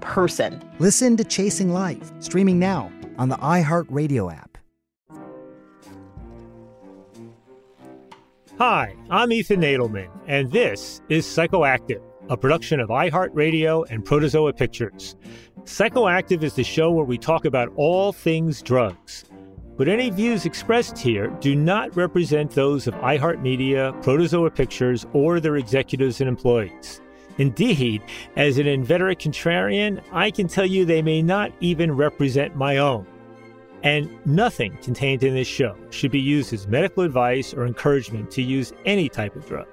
person. Listen to Chasing Life, streaming now on the iHeartRadio app. Hi, I'm Ethan Nadelmann, and this is Psychoactive, a production of iHeartRadio and Protozoa Pictures. Psychoactive is the show where we talk about all things drugs. But any views expressed here do not represent those of iHeartMedia, Protozoa Pictures, or their executives and employees. Indeed, as an inveterate contrarian, I can tell you they may not even represent my own. And nothing contained in this show should be used as medical advice or encouragement to use any type of drug.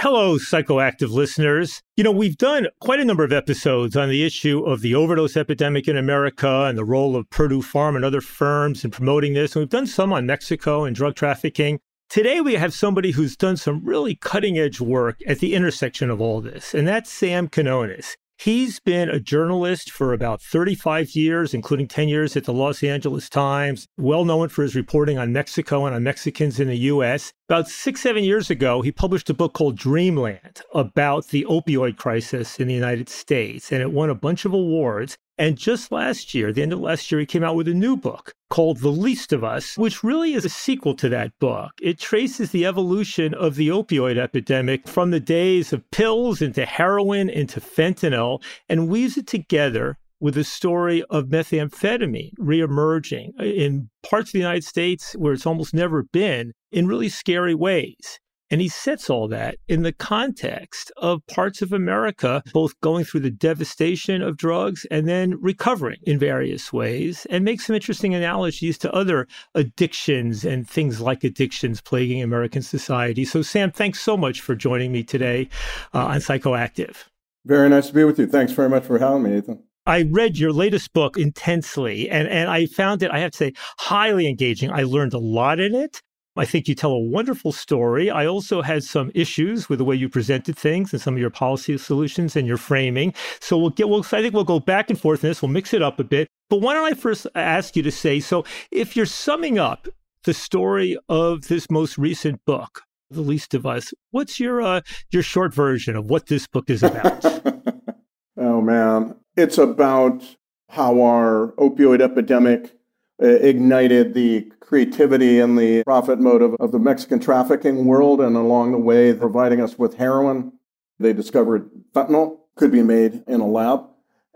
Hello, psychoactive listeners. You know, we've done quite a number of episodes on the issue of the overdose epidemic in America and the role of Purdue Pharma and other firms in promoting this. And we've done some on Mexico and drug trafficking. Today, we have somebody who's done some really cutting edge work at the intersection of all this, and that's Sam Quinones. He's been a journalist for about 35 years, including 10 years at the Los Angeles Times, well known for his reporting on Mexico and on Mexicans in the US. About six, seven years ago, he published a book called Dreamland about the opioid crisis in the United States, and it won a bunch of awards. And just last year, the end of last year, he came out with a new book called The Least of Us, which really is a sequel to that book. It traces the evolution of the opioid epidemic from the days of pills into heroin into fentanyl and weaves it together with the story of methamphetamine reemerging in parts of the United States where it's almost never been in really scary ways. And he sets all that in the context of parts of America, both going through the devastation of drugs and then recovering in various ways, and makes some interesting analogies to other addictions and things like addictions plaguing American society. So, Sam, thanks so much for joining me today uh, on Psychoactive. Very nice to be with you. Thanks very much for having me, Ethan. I read your latest book intensely and, and I found it, I have to say, highly engaging. I learned a lot in it. I think you tell a wonderful story. I also had some issues with the way you presented things and some of your policy solutions and your framing. So we'll get, well, I think we'll go back and forth in this. We'll mix it up a bit. But why don't I first ask you to say so if you're summing up the story of this most recent book, The Least of Us, what's your, uh, your short version of what this book is about? oh, man. It's about how our opioid epidemic ignited the creativity and the profit motive of the Mexican trafficking world, and along the way, providing us with heroin. They discovered fentanyl could be made in a lab.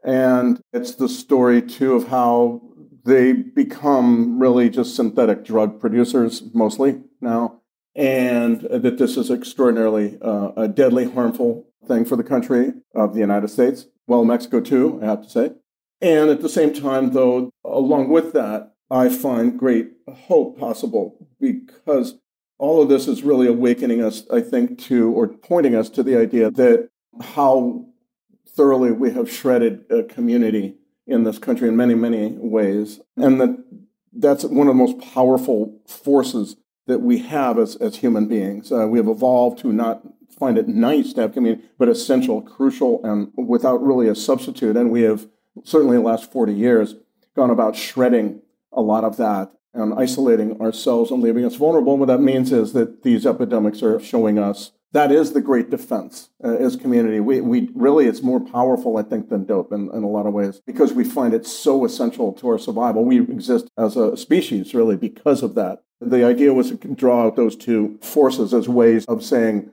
And it's the story, too, of how they become really just synthetic drug producers mostly now, and that this is extraordinarily uh, a deadly, harmful thing for the country of the United States. Well, Mexico too, I have to say. And at the same time, though, along with that, I find great hope possible because all of this is really awakening us, I think, to or pointing us to the idea that how thoroughly we have shredded a community in this country in many, many ways, and that that's one of the most powerful forces that we have as, as human beings. Uh, we have evolved to not find it nice to have community, but essential, crucial, and without really a substitute. And we have certainly in the last 40 years gone about shredding a lot of that and isolating ourselves and leaving us vulnerable. And what that means is that these epidemics are showing us that is the great defense uh, as community. We, we really, it's more powerful, I think, than dope in, in a lot of ways because we find it so essential to our survival. We exist as a species, really, because of that. The idea was to draw out those two forces as ways of saying,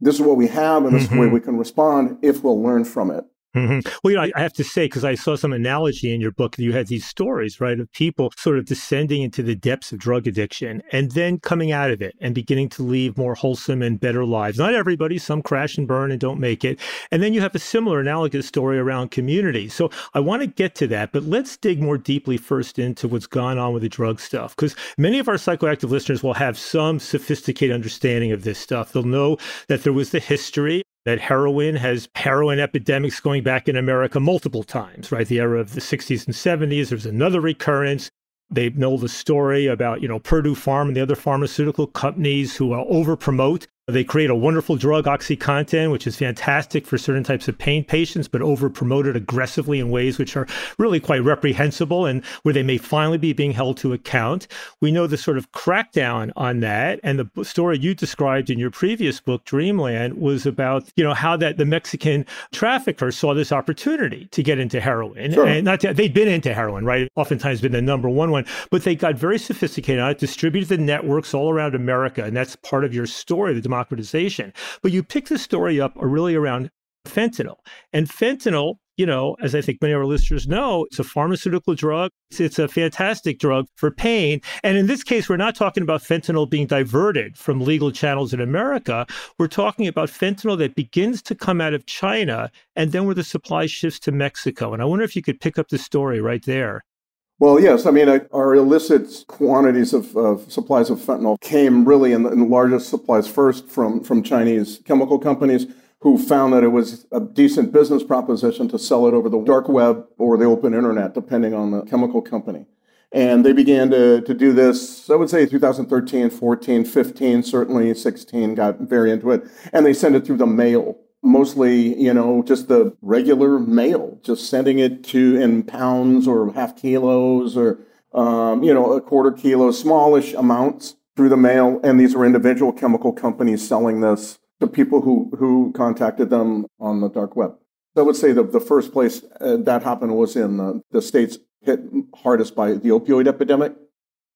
this is what we have and this mm-hmm. is the way mm-hmm. we can respond if we'll learn from it. Mm-hmm. Well, you know, I, have to say, because I saw some analogy in your book, you had these stories, right, of people sort of descending into the depths of drug addiction and then coming out of it and beginning to lead more wholesome and better lives. Not everybody, some crash and burn and don't make it. And then you have a similar analogous story around community. So I want to get to that, but let's dig more deeply first into what's gone on with the drug stuff, because many of our psychoactive listeners will have some sophisticated understanding of this stuff. They'll know that there was the history that heroin has heroin epidemics going back in America multiple times, right? The era of the 60s and 70s, there's another recurrence. They know the story about, you know, Purdue Pharma and the other pharmaceutical companies who uh, over promote they create a wonderful drug, OxyContin, which is fantastic for certain types of pain patients, but over promoted aggressively in ways which are really quite reprehensible and where they may finally be being held to account. We know the sort of crackdown on that. And the story you described in your previous book, Dreamland, was about, you know, how that the Mexican traffickers saw this opportunity to get into heroin. Sure. And not to, they'd been into heroin, right? Oftentimes been the number one one, but they got very sophisticated on it, distributed the networks all around America. And that's part of your story, the democratization. But you pick the story up uh, really around fentanyl. And fentanyl, you know, as I think many of our listeners know, it's a pharmaceutical drug. It's, it's, a fantastic drug for pain. And in this case, we're not talking about fentanyl being diverted from legal channels in America. We're talking about fentanyl that begins to come out of China and then where the supply shifts to Mexico. And I wonder if you could pick up the story right there. Well, yes. I mean, our illicit quantities of, of supplies of fentanyl came really in the, in the, largest supplies first from, from Chinese chemical companies who found that it was a decent business proposition to sell it over the dark web or the open internet, depending on the chemical company. And they began to, to do this, I would say 2013, 14, 15, certainly 16 got very into it. And they sent it through the mail mostly, you know, just the regular mail, just sending it to in pounds or half kilos or, um, you know, a quarter kilo, smallish amounts through the mail. And these were individual chemical companies selling this to people who, who contacted them on the dark web. So I would say the, the first place uh, that happened was in uh, the states hit hardest by the opioid epidemic.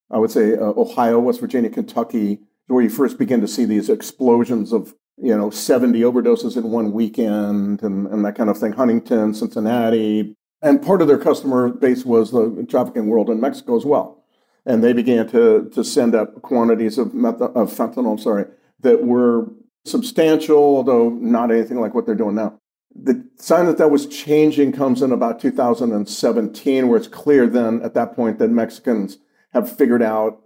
I would say uh, Ohio, West Virginia, Kentucky, where you first begin to see these explosions of you know, 70 overdoses in one weekend and, and that kind of thing. Huntington, Cincinnati. And part of their customer base was the trafficking world in Mexico as well. And they began to, to send up quantities of, meth- of fentanyl, sorry, that were substantial, although not anything like what they're doing now. The sign that that was changing comes in about 2017, where it's clear then at that point that Mexicans have figured out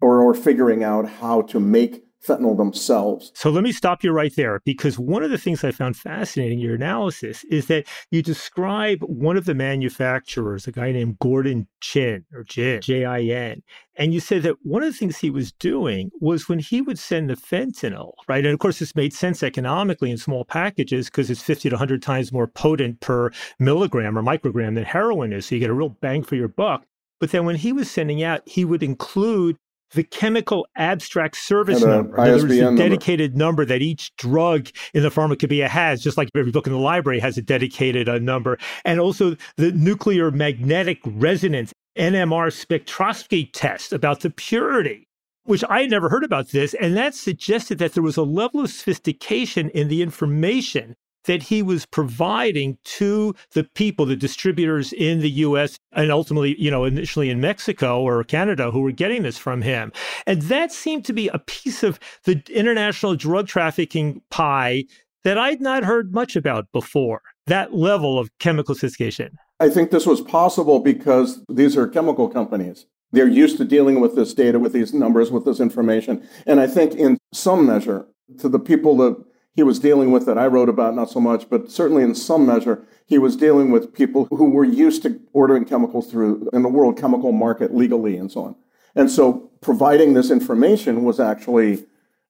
or are figuring out how to make fentanyl themselves. So let me stop you right there because one of the things I found fascinating in your analysis is that you describe one of the manufacturers, a guy named Gordon Chin or Jin, J I N. And you said that one of the things he was doing was when he would send the fentanyl, right? And of course, this made sense economically in small packages because it's 50 to 100 times more potent per milligram or microgram than heroin is. So you get a real bang for your buck. But then when he was sending out, he would include the chemical abstract service number. There's a dedicated number. number. that each drug in the pharmacopoeia has, just like every book in the library has a dedicated uh, number. And also the nuclear magnetic resonance, NMR spectroscopy test about the purity, which I had never heard about this. And that suggested that there was a level of sophistication in the information that he was providing to the people, the distributors in the US and ultimately, you know, initially in Mexico or Canada who were getting this from him. And that seemed to be a piece of the international drug trafficking pie that I'd not heard much about before. That level of chemical sophistication. I think this was possible because these are chemical companies. They're used to dealing with this data, with these numbers, with this information. And I think in some measure, to the people that he was dealing with that I wrote about, not so much, but certainly in some measure, he was dealing with people who were used to ordering chemicals through in the world chemical market legally and so on. And so providing this information was actually,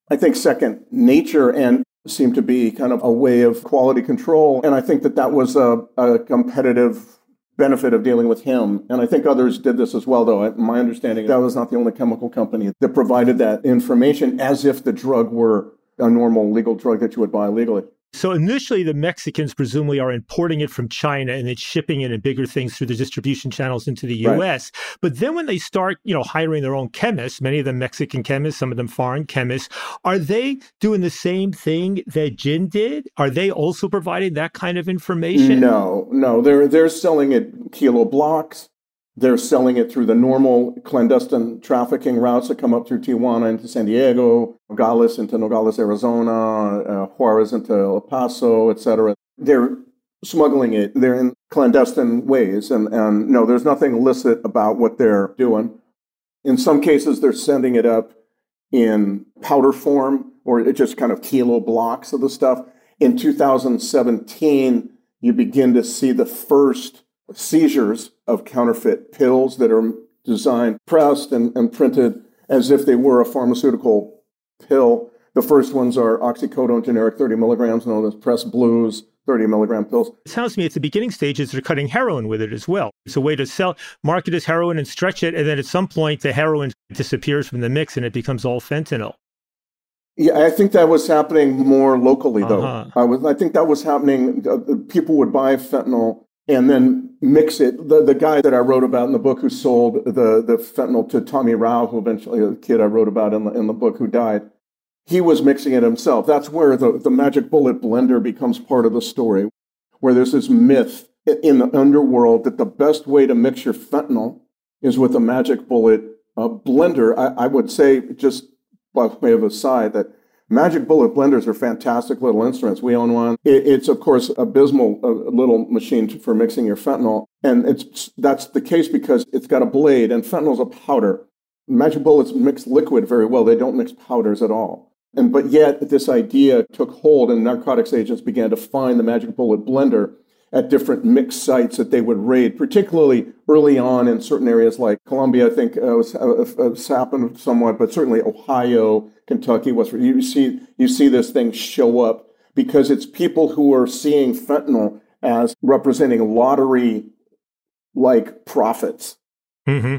I think, second nature and seemed to be kind of a way of quality control. And I think that that was a, a competitive benefit of dealing with him. And I think others did this as well, though. My understanding, that was not the only chemical company that provided that information as if the drug were a normal legal drug that you would buy legally. So initially, the Mexicans presumably are importing it from China and then shipping it in bigger things through the distribution channels into the U.S. Right. But then when they start, you know, hiring their own chemists, many of them Mexican chemists, some of them foreign chemists, are they doing the same thing that Jin did? Are they also providing that kind of information? No, no, they're they're selling it kilo blocks. They're selling it through the normal clandestine trafficking routes that come up through Tijuana into San Diego, Nogales into Nogales, Arizona, uh, Juarez into El Paso, etc. They're smuggling it. They're in clandestine ways, and, and no, there's nothing illicit about what they're doing. In some cases, they're sending it up in powder form, or it just kind of kilo blocks of the stuff. In 2017, you begin to see the first seizures of counterfeit pills that are designed, pressed, and, and printed as if they were a pharmaceutical pill. The first ones are oxycodone generic 30 milligrams, known as press blues, 30 milligram pills. It sounds to me at the beginning stages they're cutting heroin with it as well. It's a way to sell, market as heroin and stretch it, and then at some point the heroin disappears from the mix and it becomes all fentanyl. Yeah, I think that was happening more locally, though. Uh-huh. I was, I think that was happening. Uh, people would buy fentanyl and then mix it. The, the guy that I wrote about in the book who sold the, the fentanyl to Tommy Rao, who eventually, a kid I wrote about in the, in the book who died, he was mixing it himself. That's where the, the magic bullet blender becomes part of the story, where there's this myth in the underworld that the best way to mix your fentanyl is with a magic bullet uh, blender. I, I would say, just by way of aside, that Magic Bullet blenders are fantastic little instruments. We own one. It, it's of course abysmal a little machine for mixing your fentanyl, and it's that's the case because it's got a blade, and fentanyl's a powder. Magic Bullets mix liquid very well. They don't mix powders at all. And but yet this idea took hold, and narcotics agents began to find the Magic Bullet blender at different mix sites that they would raid, particularly early on in certain areas like Colombia. I think uh, was, uh, uh, happened somewhat, but certainly Ohio, Kentucky, West Virginia. You see, you see this thing show up because it's people who are seeing fentanyl as representing lottery like profits. Mm-hmm.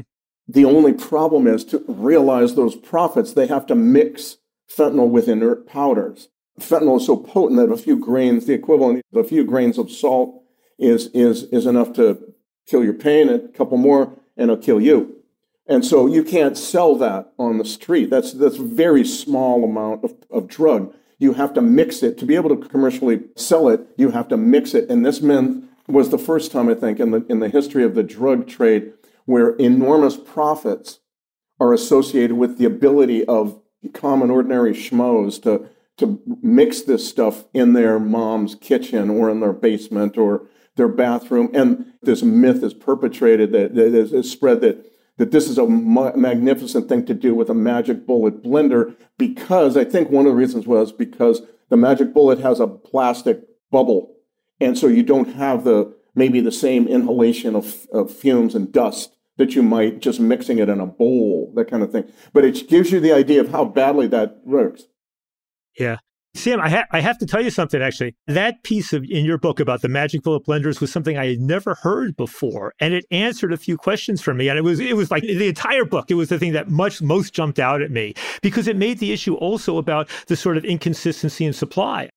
The only problem is to realize those profits, they have to mix fentanyl with inert powders fentanyl is so potent that a few grains, the equivalent of a few grains of salt, is is is enough to kill your pain. A couple more, and it'll kill you. And so you can't sell that on the street. That's that's a very small amount of, of drug. You have to mix it to be able to commercially sell it. You have to mix it, and this meant was the first time I think in the in the history of the drug trade where enormous profits are associated with the ability of common ordinary schmoes to to mix this stuff in their mom's kitchen or in their basement or their bathroom. And this myth is perpetrated that, that is spread that that this is a ma- magnificent thing to do with a magic bullet blender because I think one of the reasons was because the magic bullet has a plastic bubble. And so you don't have the maybe the same inhalation of, of fumes and dust that you might just mixing it in a bowl, that kind of thing. But it gives you the idea of how badly that works. Yeah. Sam, I, ha- I have to tell you something actually. That piece of in your book about the magic bullet blenders was something I had never heard before, and it answered a few questions for me. And it was it was like the entire book. It was the thing that much most jumped out at me because it made the issue also about the sort of inconsistency in supply.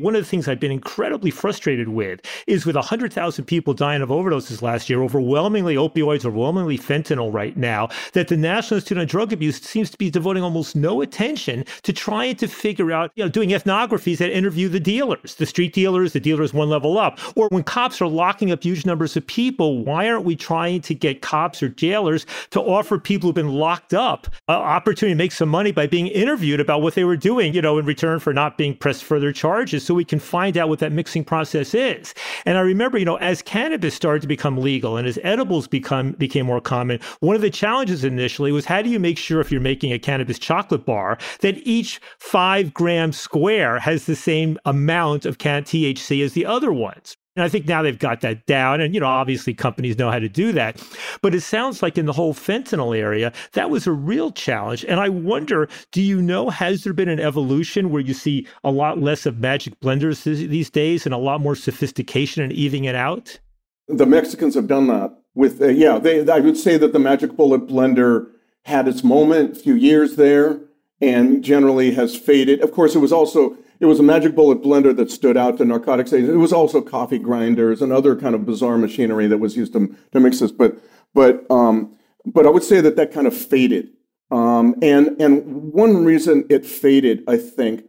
One of the things I've been incredibly frustrated with is with 100,000 people dying of overdoses last year, overwhelmingly opioids, overwhelmingly fentanyl right now, that the National Institute on Drug Abuse seems to be devoting almost no attention to trying to figure out, you know, doing ethnographies that interview the dealers, the street dealers, the dealers one level up. Or when cops are locking up huge numbers of people, why aren't we trying to get cops or jailers to offer people who've been locked up an opportunity to make some money by being interviewed about what they were doing, you know, in return for not being pressed further charges? So we can find out what that mixing process is. And I remember, you know, as cannabis started to become legal and as edibles become became more common, one of the challenges initially was how do you make sure if you're making a cannabis chocolate bar that each five gram square has the same amount of can- THC as the other ones? And I think now they've got that down. And, you know, obviously companies know how to do that. But it sounds like in the whole fentanyl area, that was a real challenge. And I wonder do you know, has there been an evolution where you see a lot less of magic blenders these days and a lot more sophistication and evening it out? The Mexicans have done that with, uh, yeah, they, I would say that the magic bullet blender had its moment, a few years there, and generally has faded. Of course, it was also it was a magic bullet blender that stood out to narcotics agents. It was also coffee grinders and other kind of bizarre machinery that was used to, to mix this. But but um, but I would say that that kind of faded. Um, and and one reason it faded, I think,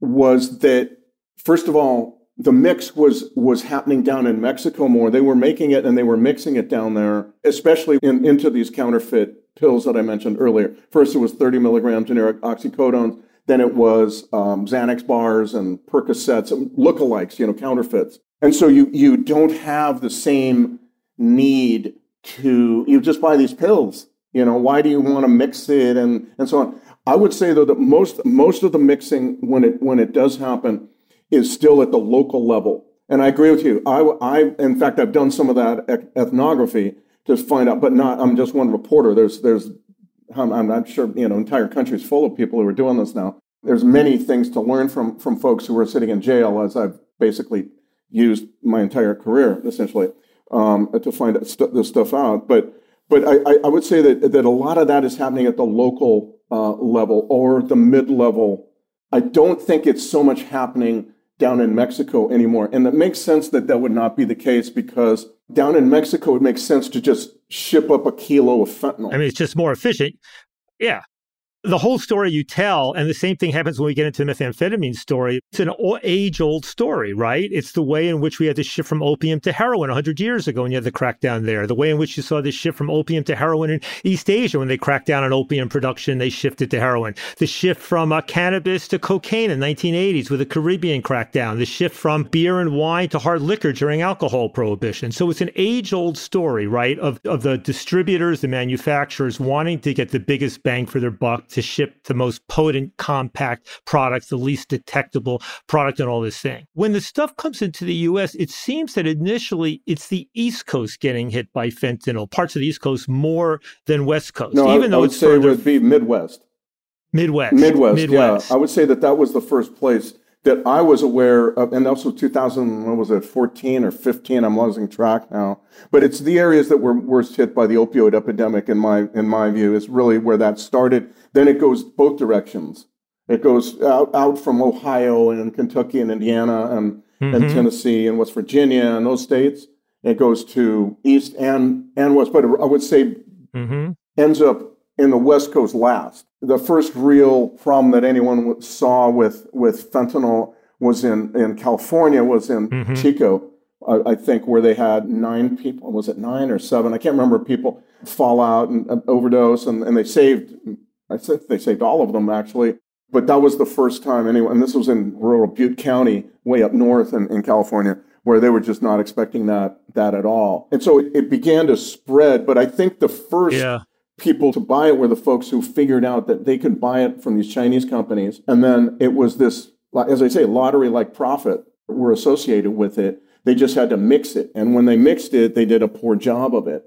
was that first of all, the mix was was happening down in Mexico more. They were making it and they were mixing it down there, especially in, into these counterfeit pills that I mentioned earlier. First, it was 30 milligram generic oxycodone. Then it was um, Xanax bars and Percocets, lookalikes, you know, counterfeits. And so you you don't have the same need to you just buy these pills. You know, why do you want to mix it and and so on? I would say though that most most of the mixing when it when it does happen is still at the local level. And I agree with you. I, I in fact I've done some of that ethnography to find out, but not. I'm just one reporter. There's there's I'm not sure, you know, entire countries full of people who are doing this now. There's many things to learn from from folks who are sitting in jail, as I've basically used my entire career essentially um, to find st- this stuff out. But but I, I would say that that a lot of that is happening at the local uh, level or the mid level. I don't think it's so much happening down in Mexico anymore, and it makes sense that that would not be the case because down in Mexico it makes sense to just ship up a kilo of fentanyl. I mean, it's just more efficient. Yeah the whole story you tell, and the same thing happens when we get into the methamphetamine story. It's an age old story, right? It's the way in which we had to shift from opium to heroin 100 years ago when you had the crackdown there. The way in which you saw this shift from opium to heroin in East Asia when they cracked down on opium production, they shifted to heroin. The shift from uh, cannabis to cocaine in the 1980s with the Caribbean crackdown. The shift from beer and wine to hard liquor during alcohol prohibition. So it's an age old story, right? Of, of the distributors, the manufacturers wanting to get the biggest bang for their buck to ship the most potent, compact product, the least detectable product, and all this thing. When the stuff comes into the US, it seems that initially it's the East Coast getting hit by fentanyl, parts of the East Coast more than West Coast. No, even I, though I would say further... it would be Midwest. Midwest. Midwest. Midwest. Yeah. I would say that that was the first place that I was aware of, and also 2000, what was it, 14 or 15? I'm losing track now. But it's the areas that were worst hit by the opioid epidemic, in my in my view, is really where that started. Then it goes both directions. It goes out, out from Ohio and Kentucky and Indiana and, mm-hmm. and Tennessee and West Virginia and those states. It goes to east and and west, but I would say mm-hmm. ends up in the West Coast last. The first real problem that anyone saw with, with fentanyl was in, in California, was in mm-hmm. Chico, I, I, think, where they had nine people, was it nine or seven? I can't remember, people fall out and overdose, and, and they saved, I think they saved all of them actually. But that was the first time anyone, and this was in rural Butte County, way up north in, in California, where they were just not expecting that that at all. And so it, it began to spread. But I think the first yeah people to buy it were the folks who figured out that they could buy it from these Chinese companies. And then it was this, as I say, lottery like profit were associated with it. They just had to mix it. And when they mixed it, they did a poor job of it.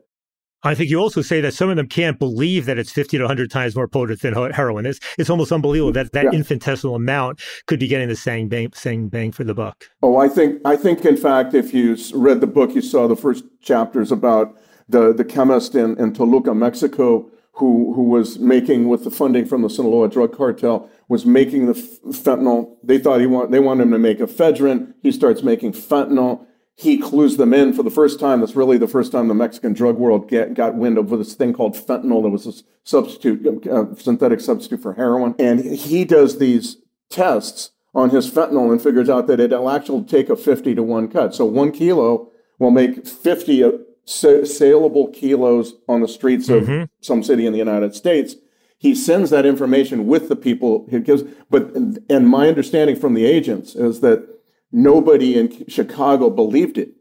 I think you also say that some of them can't believe that it's 50 to 100 times more potent than heroin. It's, it's almost unbelievable that that yeah. infinitesimal amount could be getting the same bang, same bang for the buck. Oh, I think, I think, in fact, if you read the book, you saw the first chapters about the, the chemist in, in Toluca, Mexico, who, who was making, with the funding from the Sinaloa drug cartel, was making the fentanyl. They thought he want, they wanted him to make ephedrine. He starts making fentanyl. He clues them in for the first time. That's really the first time the Mexican drug world get, got wind of this thing called fentanyl. That was a substitute, uh, synthetic substitute for heroin. And he does these tests on his fentanyl and figures out that it'll actually take a 50 to 1 cut. So one kilo will make 50 saleable kilos on the streets of mm-hmm. some city in the United States. He sends that information with the people he gives. But and my understanding from the agents is that nobody in Chicago believed it.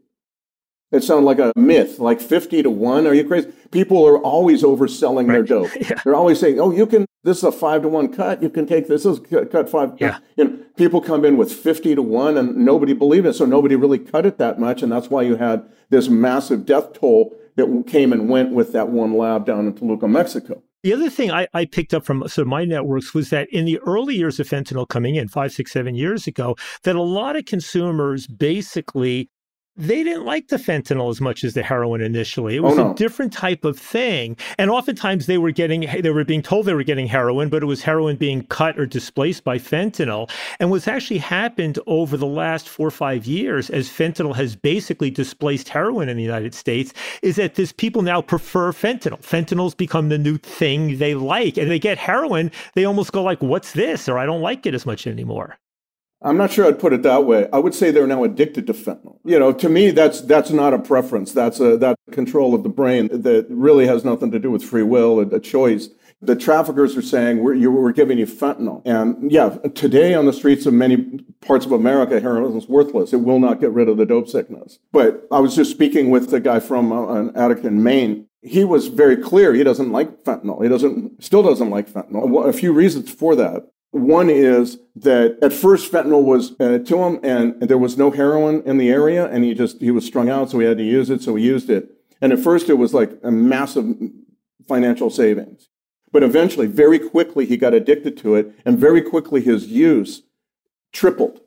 It sounded like a myth, like 50 to 1. Are you crazy? People are always overselling right. their dope. yeah. They're always saying, oh, you can, this is a 5 to 1 cut. You can take this, this is cut 5. Yeah. You know, people come in with 50 to 1 and nobody believed it. So nobody really cut it that much. And that's why you had this massive death toll that came and went with that one lab down in Toluca, Mexico. The other thing I, I, picked up from sort of my networks was that in the early years of fentanyl coming in, five, six, seven years ago, that a lot of consumers basically they didn't like the fentanyl as much as the heroin initially. It oh, was oh, no. a different type of thing. And oftentimes they were getting, they were being told they were getting heroin, but it was heroin being cut or displaced by fentanyl. And what's actually happened over the last four or five years as fentanyl has basically displaced heroin in the United States is that this people now prefer fentanyl. Fentanyl's become the new thing they like. And they get heroin, they almost go like, what's this? Or I don't like it as much anymore. I'm not sure I'd put it that way. I would say they're now addicted to fentanyl. You know, to me, that's that's not a preference. That's a that control of the brain that really has nothing to do with free will, a, a choice. The traffickers are saying we're, you, we're giving you fentanyl, and yeah, today on the streets of many parts of America, heroin is worthless. It will not get rid of the dope sickness. But I was just speaking with a guy from uh, an addict in Maine. He was very clear. He doesn't like fentanyl. He doesn't, still doesn't like fentanyl. A few reasons for that. One is that at first fentanyl was uh, to him, and there was no heroin in the area, and he just he was strung out, so he had to use it, so he used it. And at first, it was like a massive financial savings, but eventually, very quickly, he got addicted to it, and very quickly, his use tripled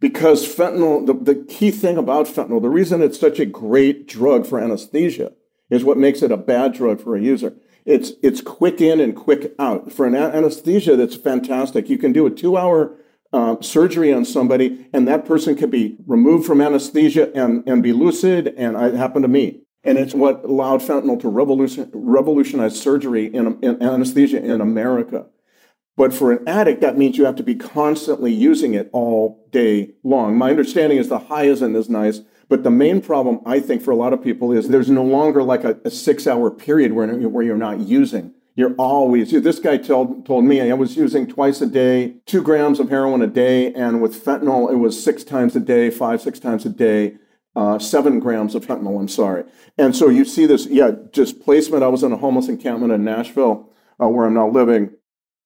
because fentanyl. The, the key thing about fentanyl, the reason it's such a great drug for anesthesia, is what makes it a bad drug for a user it's it's quick in and quick out. For an anesthesia, that's fantastic. You can do a two-hour uh, surgery on somebody, and that person can be removed from anesthesia and, and be lucid. And it happened to me. And it's what allowed fentanyl to revolution, revolutionize surgery in, in anesthesia in America. But for an addict, that means you have to be constantly using it all day long. My understanding is the high isn't as nice, but the main problem, I think, for a lot of people is there's no longer like a, a six hour period where, where you're not using. You're always, this guy told, told me I was using twice a day, two grams of heroin a day. And with fentanyl, it was six times a day, five, six times a day. Uh, seven grams of fentanyl, I'm sorry. And so you see this, yeah, displacement. I was in a homeless encampment in Nashville, uh, where I'm now living,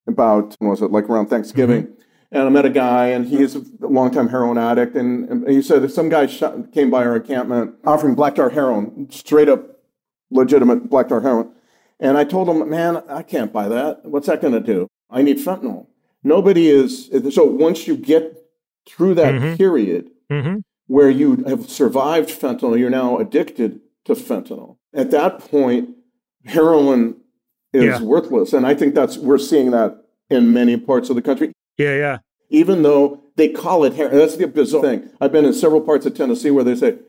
about, was it, like around Thanksgiving. Mm-hmm. And I met a guy, and he's a longtime heroin addict. And, and he said some guy shot, came by our encampment offering black tar heroin, straight up legitimate black tar heroin. And I told him, man, I can't buy that. What's that going to do? I need fentanyl. Nobody is. So once you get through that mm-hmm. period mm-hmm. where you have survived fentanyl, you're now addicted to fentanyl. At that point, heroin is yeah. worthless. And I think that's, we're seeing that in many parts of the country. Yeah, yeah. Even though they call it heroin. That's the bizarre thing. I've been in several parts of Tennessee where they say,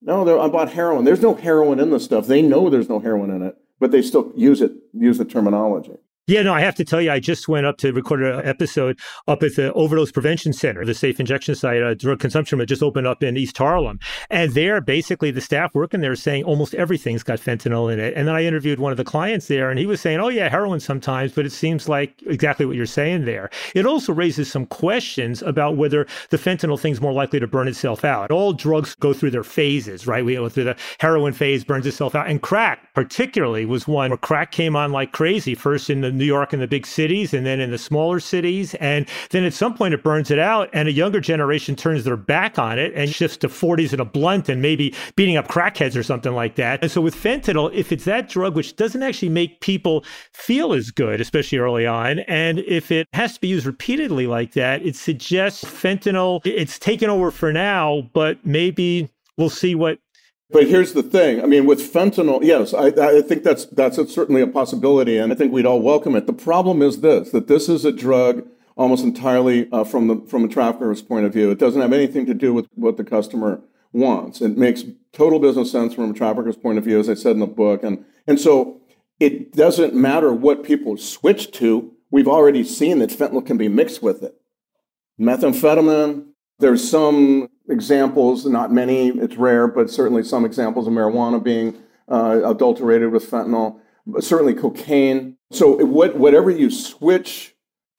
no, I bought heroin. There's no heroin in the stuff. They know there's no heroin in it, but they still use it, use the terminology. Yeah, no, I have to tell you, I just went up to record an episode up at the Overdose Prevention Center, the safe injection site, uh, drug consumption that just opened up in East Harlem. And there, basically, the staff working there is saying almost everything's got fentanyl in it. And then I interviewed one of the clients there, and he was saying, oh, yeah, heroin sometimes, but it seems like exactly what you're saying there. It also raises some questions about whether the fentanyl thing's more likely to burn itself out. All drugs go through their phases, right? We go through the heroin phase, burns itself out. And crack, particularly, was one where crack came on like crazy, first in the New York and the big cities and then in the smaller cities. And then at some point it burns it out and a younger generation turns their back on it and shifts to 40s and a blunt and maybe beating up crackheads or something like that. And so with fentanyl, if it's that drug which doesn't actually make people feel as good, especially early on, and if it has to be used repeatedly like that, it suggests fentanyl, it's taken over for now, but maybe we'll see what But here's the thing. I mean, with fentanyl, yes, I, I think that's that's certainly a possibility, and I think we'd all welcome it. The problem is this: that this is a drug almost entirely uh, from the from a trafficker's point of view. It doesn't have anything to do with what the customer wants. It makes total business sense from a trafficker's point of view, as I said in the book, and and so it doesn't matter what people switch to. We've already seen that fentanyl can be mixed with it. Methamphetamine. There's some examples, not many, it's rare, but certainly some examples of marijuana being uh, adulterated with fentanyl, but certainly cocaine. So, what, whatever you switch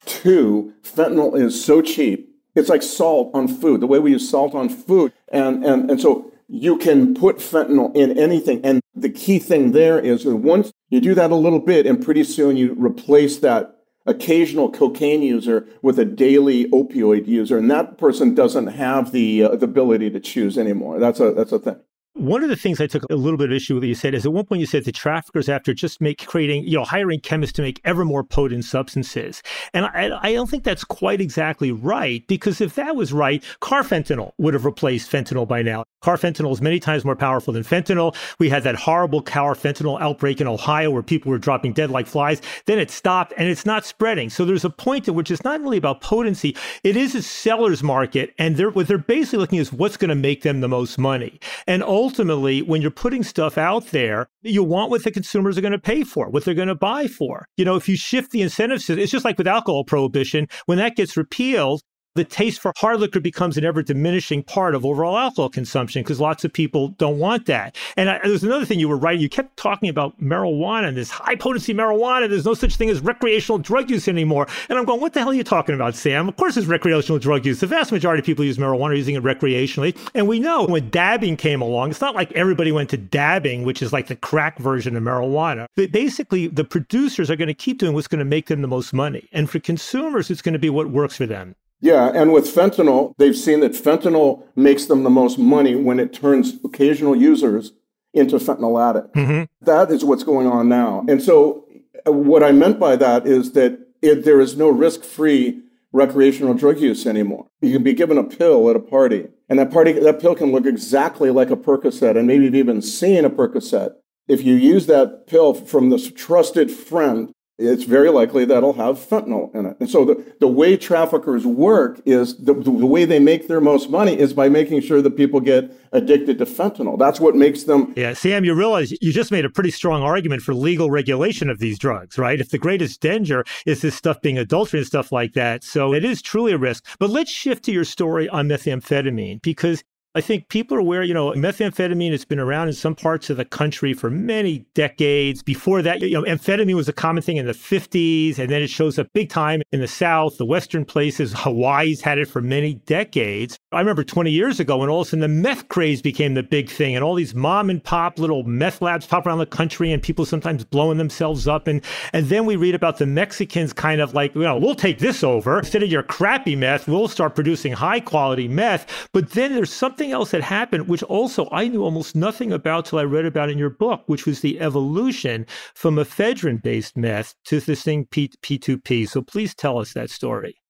to, fentanyl is so cheap. It's like salt on food, the way we use salt on food. And, and, and so you can put fentanyl in anything. And the key thing there is once you do that a little bit, and pretty soon you replace that occasional cocaine user with a daily opioid user, and that person doesn't have the, uh, the ability to choose anymore. That's a that's a thing. One of the things I took a little bit of issue with you said is at one point you said the traffickers after just make creating, you know, hiring chemists to make ever more potent substances. And I, I don't think that's quite exactly right because if that was right, carfentanil would have replaced fentanyl by now. Carfentanil is many times more powerful than fentanyl. We had that horrible carfentanil outbreak in Ohio where people were dropping dead like flies. Then it stopped and it's not spreading. So there's a point at which it's not really about potency. It is a seller's market. And they're, what they're basically looking at is what's going to make them the most money. And ultimately, when you're putting stuff out there, you want what the consumers are going to pay for, what they're going to buy for. You know, if you shift the incentives, it's just like with alcohol prohibition. When that gets repealed, the taste for hard liquor becomes an ever diminishing part of overall alcohol consumption because lots of people don't want that. And I, there's another thing you were right. You kept talking about marijuana and this high potency marijuana. There's no such thing as recreational drug use anymore. And I'm going, what the hell are you talking about, Sam? Of course, there's recreational drug use. The vast majority of people use marijuana using it recreationally. And we know when dabbing came along, it's not like everybody went to dabbing, which is like the crack version of marijuana. But basically, the producers are going to keep doing what's going to make them the most money. And for consumers, it's going to be what works for them. Yeah, and with fentanyl, they've seen that fentanyl makes them the most money when it turns occasional users into fentanyl addicts. Mm-hmm. That is what's going on now. And so, uh, what I meant by that is that it, there is no risk free recreational drug use anymore. You can be given a pill at a party, and that party that pill can look exactly like a Percocet, and maybe you've even seen a Percocet. If you use that pill from this trusted friend it's very likely that'll have fentanyl in it. And so the, the way traffickers work is the, the way they make their most money is by making sure that people get addicted to fentanyl. That's what makes them. Yeah, Sam, you realize you just made a pretty strong argument for legal regulation of these drugs, right? If the greatest danger is this stuff being adulterated and stuff like that. So it is truly a risk. But let's shift to your story on methamphetamine because I think people are aware, you know, methamphetamine has been around in some parts of the country for many decades. Before that, you know, amphetamine was a common thing in the 50s, and then it shows up big time in the South, the Western places. Hawaii's had it for many decades. I remember 20 years ago when all of a sudden the meth craze became the big thing, and all these mom and pop little meth labs pop around the country, and people sometimes blowing themselves up. And and then we read about the Mexicans kind of like, you know, we'll take this over. Instead of your crappy meth, we'll start producing high quality meth. But then there's something something else that happened, which also I knew almost nothing about till I read about in your book, which was the evolution from ephedrine based meth to this thing P- P2P. So please tell us that story.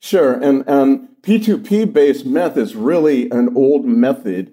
Sure. And, and P2P based meth is really an old method.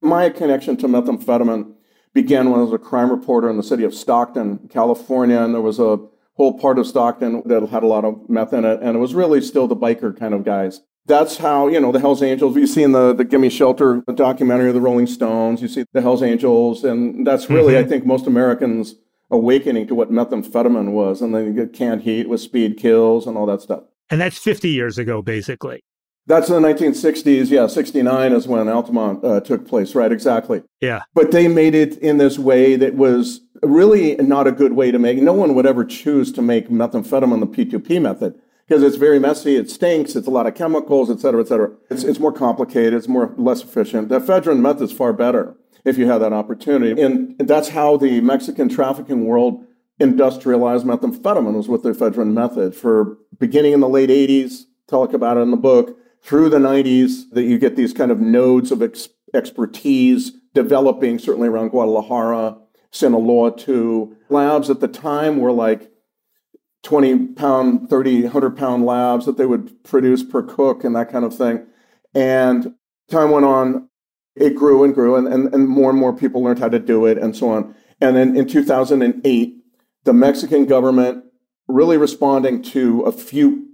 My connection to methamphetamine began when I was a crime reporter in the city of Stockton, California, and there was a whole part of Stockton that had a lot of meth in it, and it was really still the biker kind of guys that's how you know the Hell's Angels. You see in the the Gimme Shelter documentary of the Rolling Stones. You see the Hell's Angels, and that's really mm-hmm. I think most Americans awakening to what methamphetamine was, and then you get canned heat with speed kills and all that stuff. And that's 50 years ago, basically. That's in the 1960s. Yeah, 69 is when Altamont uh, took place. Right, exactly. Yeah. But they made it in this way that was really not a good way to make. No one would ever choose to make methamphetamine the P2P method because it's very messy, it stinks, it's a lot of chemicals, et cetera, et cetera. It's, it's more complicated, it's more less efficient. The ephedrine method is far better if you have that opportunity. And, that's how the Mexican trafficking world industrialized methamphetamine was with the ephedrine method. For beginning in the late 80s, talk about it in the book, through the 90s, that you get these kind of nodes of ex- expertise developing, certainly around Guadalajara, Sinaloa too. Labs at the time were like 20 pound, 30, 100 pound labs that they would produce per cook and that kind of thing. And time went on. it grew and grew, and, and, and more and more people learned how to do it, and so on. And then in 2008, the Mexican government really responding to a few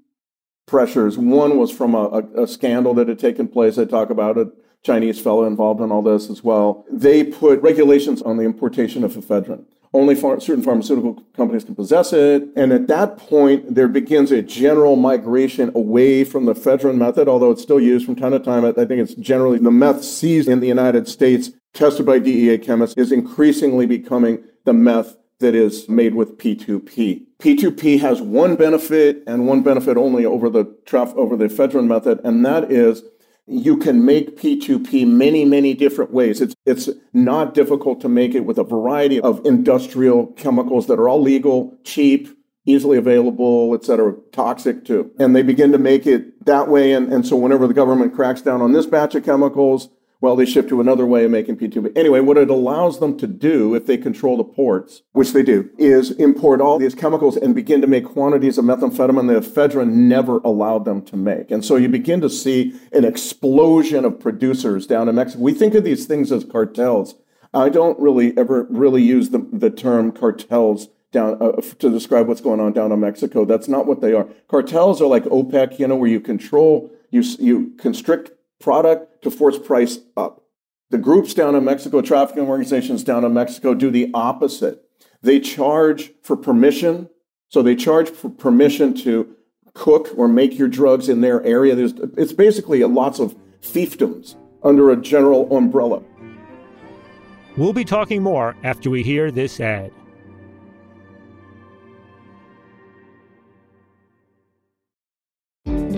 pressures. One was from a, a, a scandal that had taken place. I talk about a Chinese fellow involved in all this as well. They put regulations on the importation of ephedrine. Only certain pharmaceutical companies can possess it. And at that point, there begins a general migration away from the ephedrine method, although it's still used from time to time. I think it's generally the meth seized in the United States, tested by DEA chemists, is increasingly becoming the meth that is made with P2P. P2P has one benefit and one benefit only over the traf- over the ephedrine method, and that is you can make P2P many, many different ways. It's, it's not difficult to make it with a variety of industrial chemicals that are all legal, cheap, easily available, et cetera, toxic too. And they begin to make it that way. And, and so whenever the government cracks down on this batch of chemicals, well, they shift to another way of making P2. But Anyway, what it allows them to do, if they control the ports, which they do, is import all these chemicals and begin to make quantities of methamphetamine that ephedrine never allowed them to make. And so you begin to see an explosion of producers down in Mexico. We think of these things as cartels. I don't really ever really use the, the term cartels down uh, to describe what's going on down in Mexico. That's not what they are. Cartels are like OPEC, you know, where you control, you you constrict product to force price up. The groups down in Mexico, trafficking organizations down in Mexico, do the opposite. They charge for permission. So they charge for permission to cook or make your drugs in their area. There's, it's basically lots of fiefdoms under a general umbrella. We'll be talking more after we hear this ad.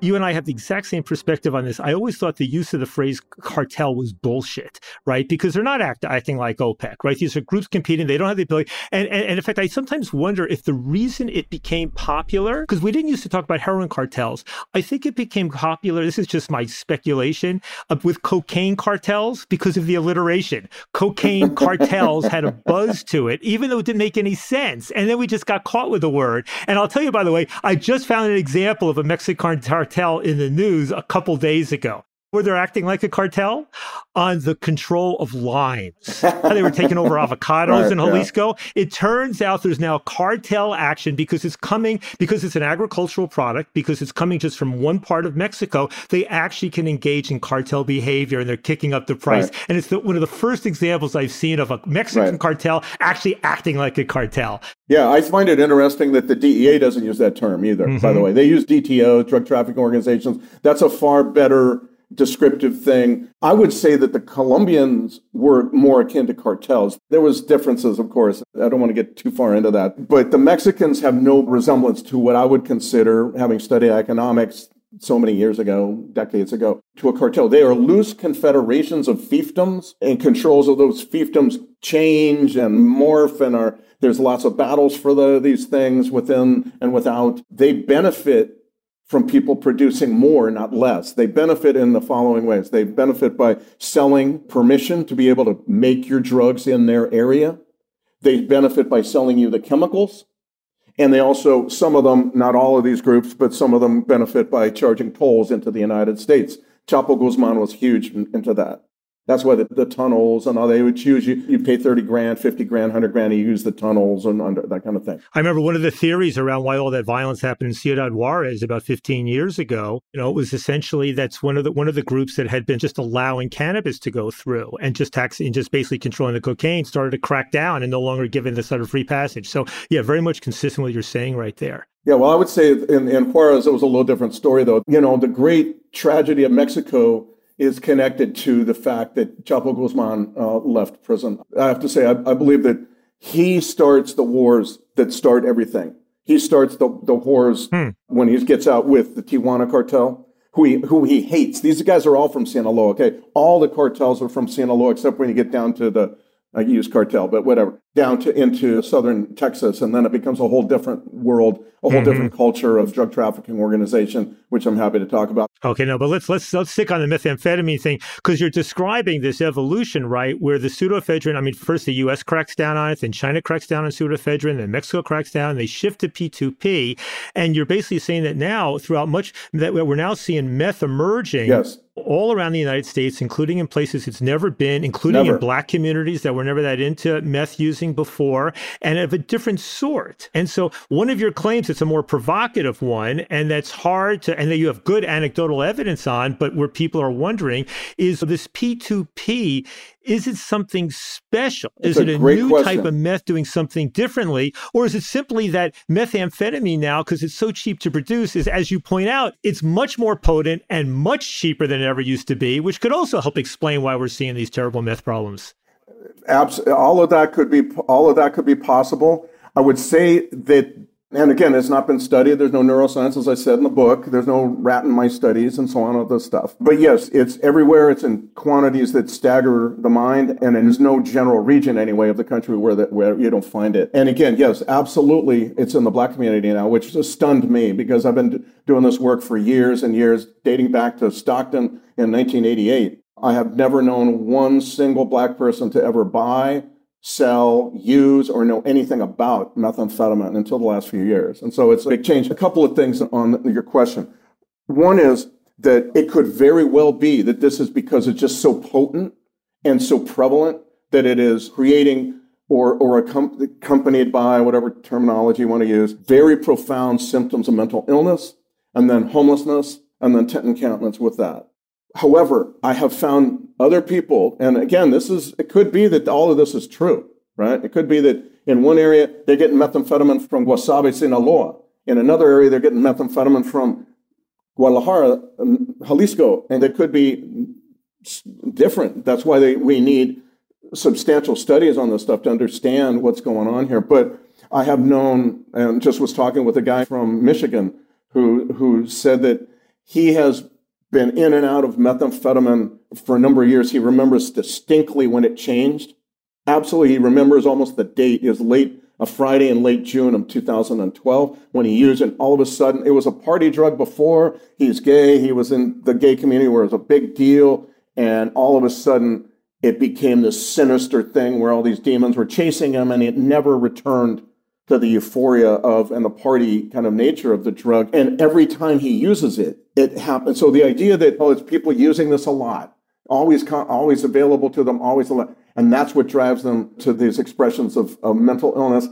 You and I have the exact same perspective on this. I always thought the use of the phrase cartel was bullshit, right? Because they're not act, acting like OPEC, right? These are groups competing. They don't have the ability. And, and, and in fact, I sometimes wonder if the reason it became popular, because we didn't used to talk about heroin cartels, I think it became popular. This is just my speculation uh, with cocaine cartels because of the alliteration. Cocaine cartels had a buzz to it, even though it didn't make any sense. And then we just got caught with the word. And I'll tell you, by the way, I just found an example of a Mexican cartel cartel in the news a couple days ago where they're acting like a cartel on the control of limes. they were taking over avocados right, in Jalisco. Yeah. It turns out there's now cartel action because it's coming, because it's an agricultural product, because it's coming just from one part of Mexico. They actually can engage in cartel behavior and they're kicking up the price. Right. And it's the, one of the first examples I've seen of a Mexican right. cartel actually acting like a cartel. Yeah, I find it interesting that the DEA doesn't use that term either, mm-hmm. by the mm-hmm. way. They use DTO, drug trafficking organizations. That's a far better descriptive thing. I would say that the Colombians were more akin to cartels. There was differences, of course. I don't want to get too far into that. But the Mexicans have no resemblance to what I would consider, having studied economics so many years ago, decades ago, to a cartel. They are loose confederations of fiefdoms, and controls of those fiefdoms change and morph and are there's lots of battles for the, these things within and without. They benefit from people producing more, not less. They benefit in the following ways. They benefit by selling permission to be able to make your drugs in their area. They benefit by selling you the chemicals. And they also, some of them, not all of these groups, but some of them benefit by charging tolls into the United States. Chapo Guzman was huge into that. That's why the, the, tunnels and all they would choose you. You pay 30 grand, 50 grand, 100 grand to use the tunnels and under that kind of thing. I remember one of the theories around why all that violence happened in Ciudad Juarez about 15 years ago. You know, it was essentially that's one of the one of the groups that had been just allowing cannabis to go through and just taxing and just basically controlling the cocaine started to crack down and no longer giving the sort of free passage. So yeah, very much consistent with what you're saying right there. Yeah, well, I would say in, in Juarez it was a little different story though. You know, the great tragedy of Mexico is connected to the fact that Chapo Guzman uh, left prison. I have to say, I, I, believe that he starts the wars that start everything. He starts the, the wars hmm. when he gets out with the Tijuana cartel, who he, who he hates. These guys are all from Sinaloa, okay? All the cartels are from Sinaloa, except when you get down to the I use cartel, but whatever, down to into southern Texas, and then it becomes a whole different world, a whole mm-hmm. different culture of drug trafficking organization, which I'm happy to talk about. Okay, no, but let's let's let's stick on the methamphetamine thing because you're describing this evolution, right? Where the pseudoephedrine, I mean, first the U.S. cracks down on it, then China cracks down on pseudoephedrine, then Mexico cracks down, and they shift to P2P, and you're basically saying that now throughout much that we're now seeing meth emerging. Yes all around the United States, including in places it's never been, including never. in black communities that were never that into meth using before, and of a different sort. And so, one of your claims, it's a more provocative one, and that's hard to, and that you have good anecdotal evidence on, but where people are wondering is this P2P is it something special? That's is it a, a new question. type of meth doing something differently? Or is it simply that methamphetamine now, because it's so cheap to produce, is as you point out, it's much more potent and much cheaper than it ever used to be, which could also help explain why we're seeing these terrible meth problems. Abs- all of that could be all of that could be possible. I would say that and again, it's not been studied. There's no neuroscience, as I said in the book. There's no rat and mice studies and so on, all this stuff. But yes, it's everywhere. It's in quantities that stagger the mind. And there's no general region, anyway, of the country where, where you don't find it. And again, yes, absolutely, it's in the black community now, which just stunned me because I've been doing this work for years and years, dating back to Stockton in 1988. I have never known one single black person to ever buy sell, use, or know anything about methamphetamine until the last few years. And so it's a big change. A couple of things on your question. One is that it could very well be that this is because it's just so potent and so prevalent that it is creating or, or accompanied by whatever terminology you want to use, very profound symptoms of mental illness, and then homelessness, and then tent encampments with that. However, I have found other people, and again, this is, it could be that all of this is true, right? It could be that in one area, they're getting methamphetamine from Guasave, Sinaloa. In another area, they're getting methamphetamine from Guadalajara, um, Jalisco, and it could be different. That's why they, we need substantial studies on this stuff to understand what's going on here. But I have known, and just was talking with a guy from Michigan who, who said that He has been in and out of methamphetamine for a number of years. He remembers distinctly when it changed. Absolutely, he remembers almost the date. It was late a Friday in late June of 2012 when he used it. All of a sudden, it was a party drug before. He's gay. He was in the gay community where it was a big deal. And all of a sudden, it became this sinister thing where all these demons were chasing him, and it never returned to the euphoria of and the party kind of nature of the drug. And every time he uses it, it happens. So the idea that oh, it's people using this a lot, always always available to them, always a lot, and that's what drives them to these expressions of, of mental illness.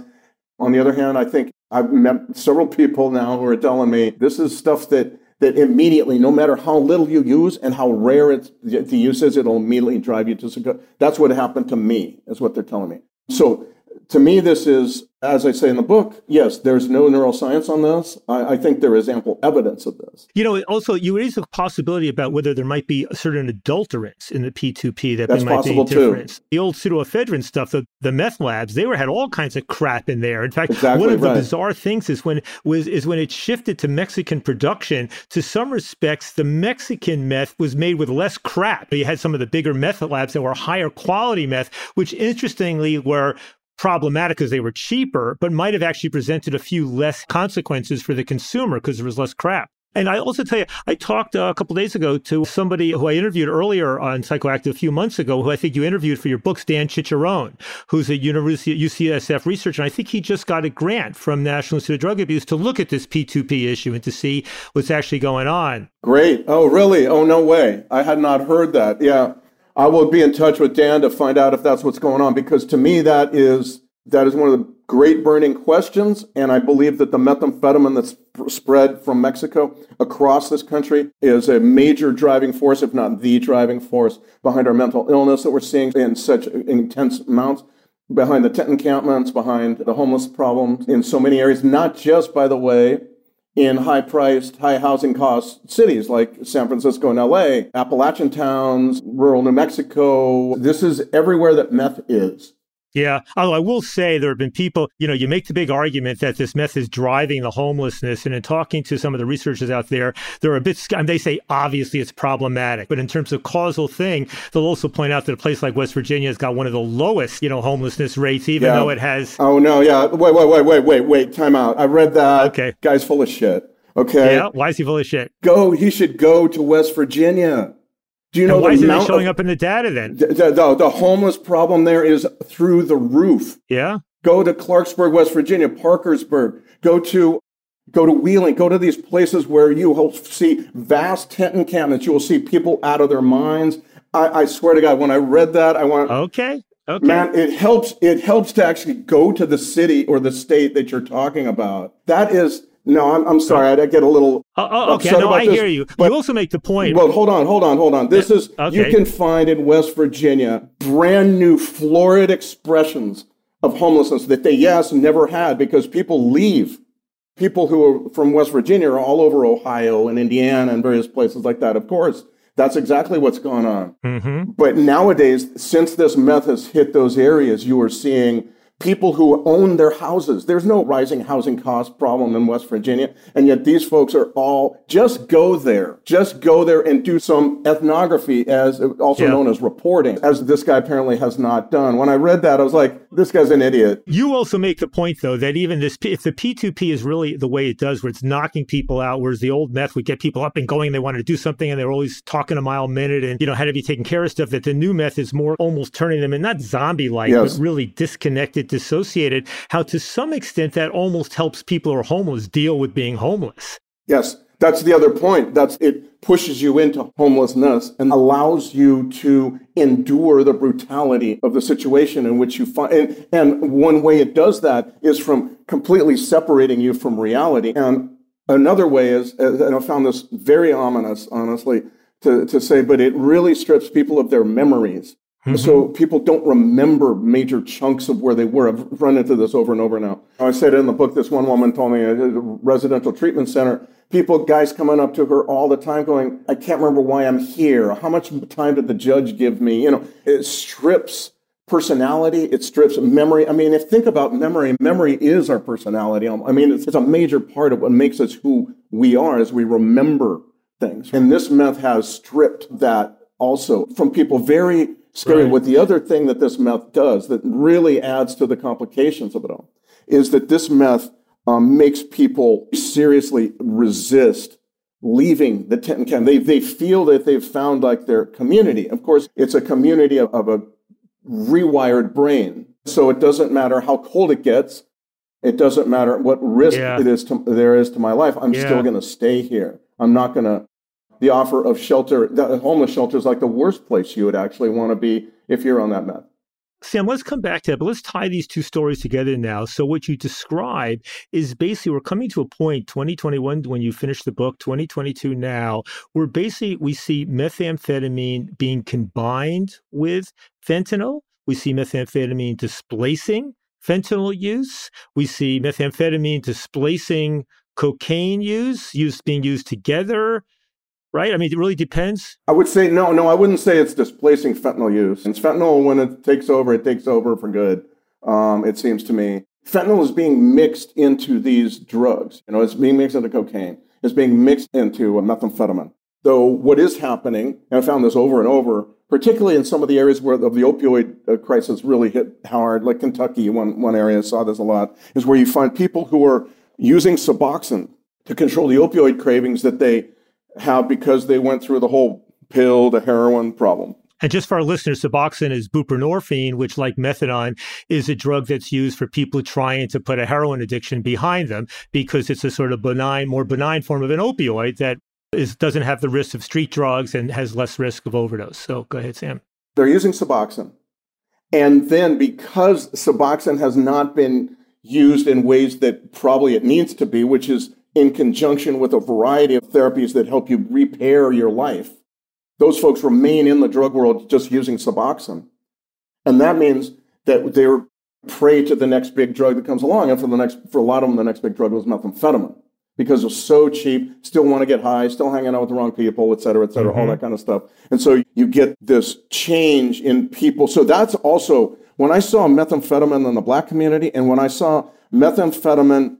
On the other hand, I think I've met several people now who are telling me this is stuff that that immediately, no matter how little you use and how rare it's, the use is, it'll immediately drive you to. That's what happened to me, is what they're telling me. So to me, this is, as I say in the book, yes, there's no neuroscience on this. I, I, think there is ample evidence of this. You know, also, you raise a possibility about whether there might be a certain adulterants in the P2P that That's might possible be different. Too. The old pseudoephedrine stuff, the, the meth labs, they were had all kinds of crap in there. In fact, exactly one of right. the bizarre things is when was is when it shifted to Mexican production. To some respects, the Mexican meth was made with less crap. You had some of the bigger meth labs that were higher quality meth, which interestingly were problematic because they were cheaper, but might have actually presented a few less consequences for the consumer because there was less crap. And I also tell you, I talked uh, a couple days ago to somebody who I interviewed earlier on Psychoactive a few months ago, who I think you interviewed for your books, Dan Ciccarone, who's a University UCSF researcher. And I think he just got a grant from National Institute of Drug Abuse to look at this P2P issue and to see what's actually going on. Great. Oh, really? Oh, no way. I had not heard that. Yeah. I will be in touch with Dan to find out if that's what's going on because to me that is that is one of the great burning questions and I believe that the methamphetamine that's spread from Mexico across this country is a major driving force if not the driving force behind our mental illness that we're seeing in such intense amounts behind the tent encampments behind the homeless problem in so many areas not just by the way in high priced, high housing cost cities like San Francisco and LA, Appalachian towns, rural New Mexico. This is everywhere that meth is. Yeah. Although I will say there have been people, you know, you make the big argument that this meth is driving the homelessness. And in talking to some of the researchers out there, they're a bit, and they say obviously it's problematic. But in terms of causal thing, they'll also point out that a place like West Virginia has got one of the lowest, you know, homelessness rates, even yeah. though it has. Oh, no. Yeah. Wait, wait, wait, wait, wait, wait. Time out. I read that. Okay. Guy's full of shit. Okay. Yeah. Why is he full of shit? Go. He should go to West Virginia. Do you know and why the is it showing of, up in the data then? The, the, the, homeless problem there is through the roof. Yeah. Go to Clarksburg, West Virginia, Parkersburg. Go to go to Wheeling. Go to these places where you will see vast tent encampments. You will see people out of their minds. I, I swear to God, when I read that, I want okay. Okay. Man, it helps. It helps to actually go to the city or the state that you're talking about. That is no, I'm, I'm sorry. I get a little. Oh okay. No, I this, hear you. But, you also make the point. Well, hold on, hold on, hold on. This is okay. you can find in West Virginia brand new florid expressions of homelessness that they yes never had because people leave. People who are from West Virginia are all over Ohio and Indiana and various places like that. Of course, that's exactly what's going on. Mm-hmm. But nowadays, since this meth has hit those areas, you are seeing people who own their houses. There's no rising housing cost problem in West Virginia. And yet these folks are all just go there, just go there and do some ethnography as also Yeah. known as reporting, as this guy apparently has not done. When I read that, I was like, this guy's an idiot. You also make the point, though, that even this, if the P2P is really the way it does, where it's knocking people out, whereas the old meth would get people up and going, they wanted to do something, and they were always talking a mile a minute, and you know had to be taking care of stuff. That the new meth is more almost turning them in not zombie-like, Yes. but really disconnected, dissociated. How to some extent that almost helps people who are homeless deal with being homeless. Yes, that's the other point. That's it pushes you into homelessness and allows you to endure the brutality of the situation in which you find. And, and one way it does that is from completely separating you from reality. And another way is, uh, and I found this very ominous, honestly, to, to say, but it really strips people of their memories. Mm-hmm. So people don't remember major chunks of where they were. I've run into this over and over now. I said in the book, this one woman told me at a residential treatment center, people, guys coming up to her all the time going, I can't remember why I'm here. How much time did the judge give me? You know, it strips personality. It strips memory. I mean, if think about memory, memory is our personality. Um, I mean, it's, it's a major part of what makes us who we are as we remember things. And this meth has stripped that also from people very scary. Right. What the other thing that this meth does that really adds to the complications of it all is that this meth um, makes people seriously resist leaving the tent and camp. They, they feel that they've found like their community. Of course, it's a community of, of a rewired brain. So it doesn't matter how cold it gets. It doesn't matter what risk Yeah. it is to, there is to my life. I'm Yeah. still going to stay here. I'm not going to. The offer of shelter, the homeless shelter is like the worst place you would actually want to be if you're on that meth. Sam, let's come back to that, but let's tie these two stories together now. So, what you describe is basically we're coming to a point, 2021, when you finish the book, 2022 now, where basically we see methamphetamine being combined with fentanyl. We see methamphetamine displacing fentanyl use. We see methamphetamine displacing cocaine use, use being used together. Right? I mean, it really depends. I would say no, no. I wouldn't say it's displacing fentanyl use. It's fentanyl when it takes over, it takes over for good. Um, it seems to me, fentanyl is being mixed into these drugs. You know, it's being mixed into cocaine. It's being mixed into methamphetamine. So what is happening, and I found this over and over, particularly in some of the areas where of the opioid uh, crisis really hit hard, like Kentucky, one one area saw this a lot, is where you find people who are using Suboxone to control the opioid cravings that they have because they went through the whole pill to heroin problem. And just for our listeners, Suboxone is buprenorphine, which, like methadone, is a drug that's used for people trying to put a heroin addiction behind them because it's a sort of benign, more benign form of an opioid that is doesn't have the risk of street drugs and has less risk of overdose. So go ahead, Sam. They're using Suboxone. And then because Suboxone has not been used in ways that probably it needs to be, which is in conjunction with a variety of therapies that help you repair your life, those folks remain in the drug world just using Suboxone. And that means that they're prey to the next big drug that comes along. And for the next, for a lot of them, the next big drug was methamphetamine because it was so cheap, still want to get high, still hanging out with the wrong people, et cetera, et cetera, all mm-hmm. that kind of stuff. And so you get this change in people. So that's also when I saw methamphetamine in the black community and when I saw methamphetamine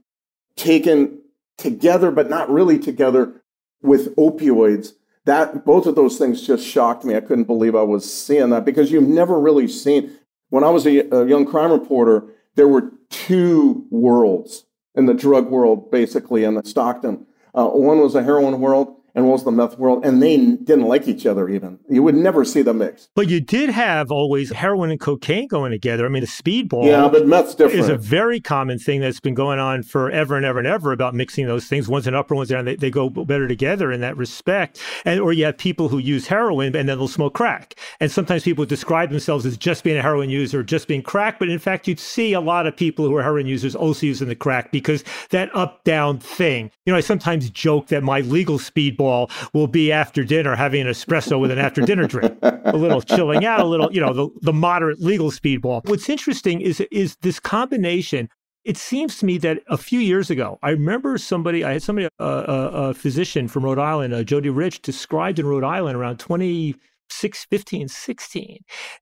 taken together, but not really together with opioids, that both of those things just shocked me. I couldn't believe I was seeing that because you've never really seen. When I was a, a young crime reporter, there were two worlds in the drug world, basically, in Stockton. Uh, one was the heroin world, and the meth world, and they didn't like each other even. You would never see them mix. But you did have always heroin and cocaine going together. I mean, the speedball Yeah, but meth's different. is a very common thing that's been going on forever and ever and ever about mixing those things. One's an upper, one's down. They, they go better together in that respect. And or you have people who use heroin and then they'll smoke crack. And sometimes people describe themselves as just being a heroin user, just being crack. But in fact, you'd see a lot of people who are heroin users also using the crack because that up down thing. You know, I sometimes joke that my legal will be after dinner having an espresso with an after dinner drink, a little chilling out, a little, you know, the, the moderate legal speedball. What's interesting is is this combination. It seems to me that a few years ago, I remember somebody, I had somebody, uh, a, a physician from Rhode Island, uh, Jody Rich, described in Rhode Island around 26, 15, 16.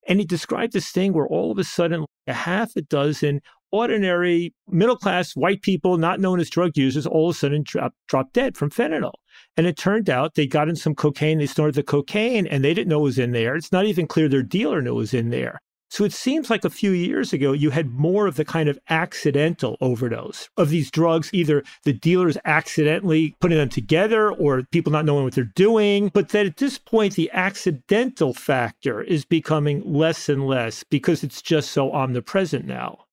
And he described this thing where all of a sudden, a half a dozen ordinary middle class white people, not known as drug users, all of a sudden drop, drop dead from fentanyl. And it turned out they got in some cocaine, they snorted the cocaine, and they didn't know it was in there. It's not even clear their dealer knew it was in there. So it seems like a few years ago, you had more of the kind of accidental overdose of these drugs, either the dealers accidentally putting them together or people not knowing what they're doing. But that at this point, the accidental factor is becoming less and less because it's just so omnipresent now.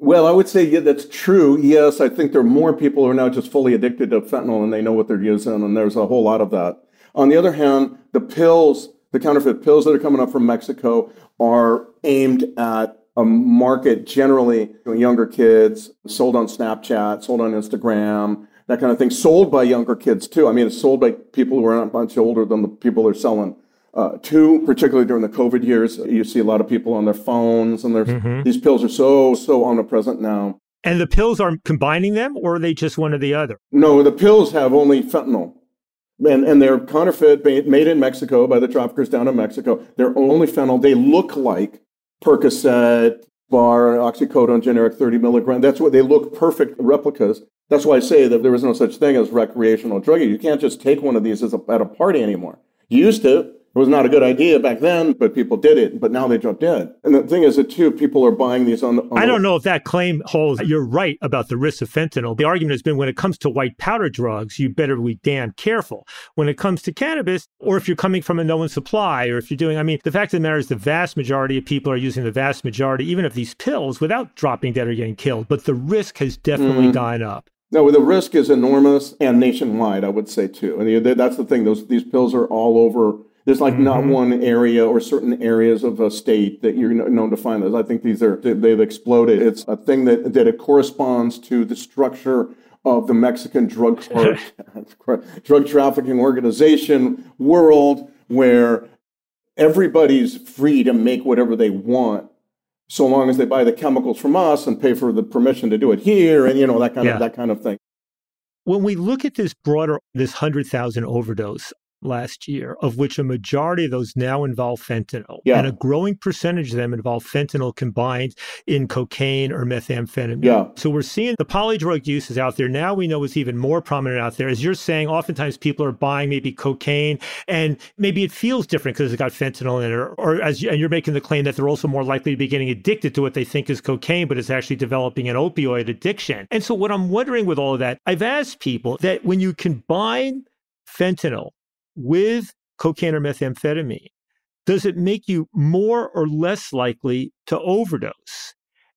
Well, I would say yeah, that's true. Yes, I think there are more people who are now just fully addicted to fentanyl and they know what they're using, and there's a whole lot of that. On the other hand, the pills, the counterfeit pills that are coming up from Mexico, are aimed at a market generally younger kids, sold on Snapchat, sold on Instagram, that kind of thing, sold by younger kids too. I mean, it's sold by people who are not much older than the people they're selling uh, to, particularly during the COVID years. You see a lot of people on their phones, and there's, Mhm. these pills are so, so omnipresent now. And the pills are combining them, or are they just one or the other? No, the pills have only fentanyl. And, and they're counterfeit, made in Mexico by the traffickers down in Mexico. They're only fentanyl. They look like Percocet, Bar, Oxycodone, generic 30 milligram. That's what they look perfect replicas. That's why I say that there is no such thing as recreational drug use. You can't just take one of these a, at a party anymore. You used to. It was not a good idea back then, but people did it. But now they drop dead. And the thing is that too, people are buying these on the. On I don't know if that claim holds. You're right about the risk of fentanyl. The argument has been when it comes to white powder drugs, you better be damn careful. When it comes to cannabis, or if you're coming from a known supply, or if you're doing, I mean, the fact of the matter is the vast majority of people are using the vast majority, even of these pills, without dropping dead or getting killed. But the risk has definitely Mhm. gone up. No, the risk is enormous and nationwide, I would say too. And that's the thing; those these pills are all over. There's like not Mhm. one area or certain areas of a state that you're known to find those. I think these are they- they've exploded. It's a thing that that it corresponds to the structure of the Mexican drug drug trafficking organization world, where everybody's free to make whatever they want so long as they buy the chemicals from us and pay for the permission to do it here and you know that kind Yeah. of that kind of thing When we look at this broader, this 100,000 overdose last year, of which a majority of those now involve fentanyl, Yeah. and a growing percentage of them involve fentanyl combined in cocaine or methamphetamine. Yeah. So we're seeing the polydrug use is out there. Now we know it's even more prominent out there. As you're saying, oftentimes people are buying maybe cocaine and maybe it feels different because it's got fentanyl in it, or, or as you, and you're making the claim that they're also more likely to be getting addicted to what they think is cocaine, but it's actually developing an opioid addiction. And so what I'm wondering with all of that, I've asked people that when you combine fentanyl with cocaine or methamphetamine, does it make you more or less likely to overdose?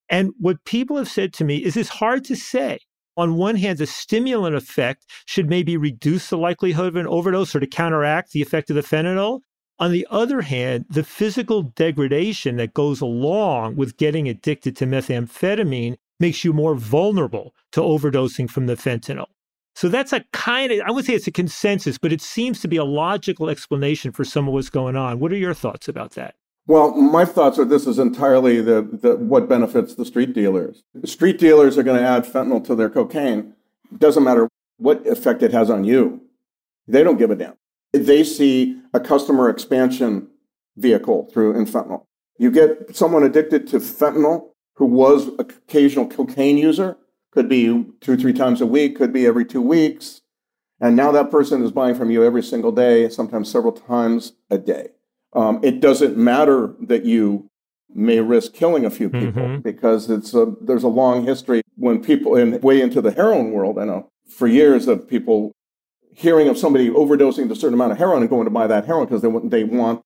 And what people have said to me is it's hard to say. On one hand, the stimulant effect should maybe reduce the likelihood of an overdose or to counteract the effect of the fentanyl. On the other hand, the physical degradation that goes along with getting addicted to methamphetamine makes you more vulnerable to overdosing from the fentanyl. So that's a kind of, I would say it's a consensus, but it seems to be a logical explanation for some of what's going on. What are your thoughts about that? well my thoughts are this is entirely the, the what benefits the street dealers. Street dealers are going to add fentanyl to their cocaine. Doesn't matter what effect it has on you. They don't give a damn. They see a customer expansion vehicle through in fentanyl. You get someone addicted to fentanyl who was occasional cocaine user could be two three times a week could be every two weeks. And now that person is buying from you every single day sometimes several times a day. Um, it doesn't matter that you may risk killing a few people Mhm. because it's a, there's a long history. When people and way into the heroin world i know for years of people hearing of somebody overdosing to a certain amount of heroin and going to buy that heroin because they, want- they want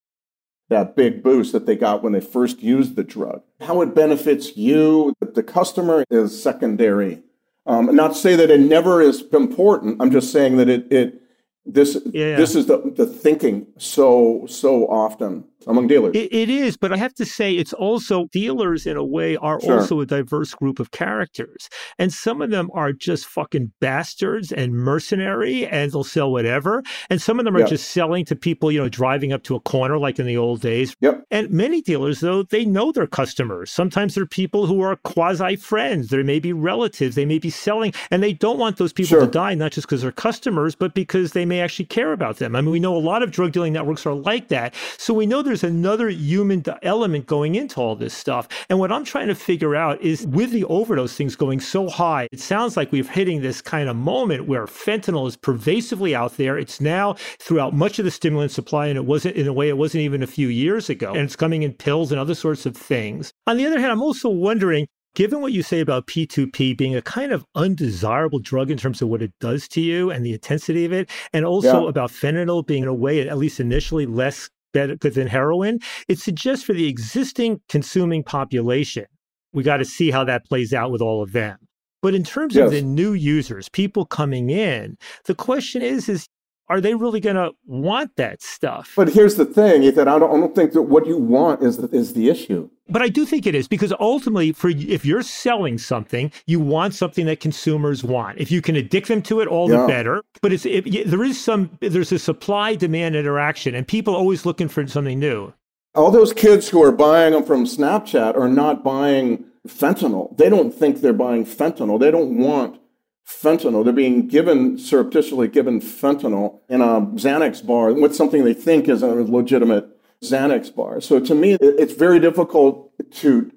that big boost that they got when they first used the drug. How it benefits you, the customer is secondary. Um, not to say that it never is important. I'm just saying that it, it this Yeah. this is the, the thinking so so often among dealers. It, it is, but I have to say, it's also dealers in a way are Sure. also a diverse group of characters. And some of them are just fucking bastards and mercenary and they'll sell whatever. And some of them are Yeah. just selling to people, you know, driving up to a corner like in the old days. Yep. And many dealers, though, they know their customers. Sometimes they're people who are quasi friends. They may be relatives. They may be selling, and they don't want those people Sure. to die, not just because they're customers, but because they may actually care about them. I mean, we know a lot of drug dealing networks are like that. So we know there's another human element going into all this stuff. And what I'm trying to figure out is with the overdose things going so high, it sounds like we're hitting this kind of moment where fentanyl is pervasively out there. It's now throughout much of the stimulant supply, and it wasn't in a way it wasn't even a few years ago. And it's coming in pills and other sorts of things. On the other hand, I'm also wondering Given what you say about P2P being a kind of undesirable drug in terms of what it does to you and the intensity of it, and also Yeah. about fentanyl being in a way, at least initially, less better than heroin, it suggests for the existing consuming population, we got to see how that plays out with all of them. But in terms of the new users, people coming in, the question is, is are they really going to want that stuff? But here's the thing, Ethan. I don't, I don't think that what you want is the, is the issue. But I do think it is because ultimately, for if you're selling something, you want something that consumers want. If you can addict them to it, all Yeah. the better. But it's it, there is some there's a supply demand interaction, and people are always looking for something new. All those kids who are buying them from Snapchat are not buying fentanyl. They don't think they're buying fentanyl. They don't want fentanyl. They're being given surreptitiously given fentanyl in a Xanax bar with something they think is a legitimate Xanax bar. So to me, it's very difficult to,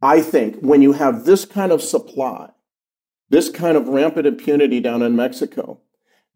I think, when you have this kind of supply, this kind of rampant impunity down in Mexico,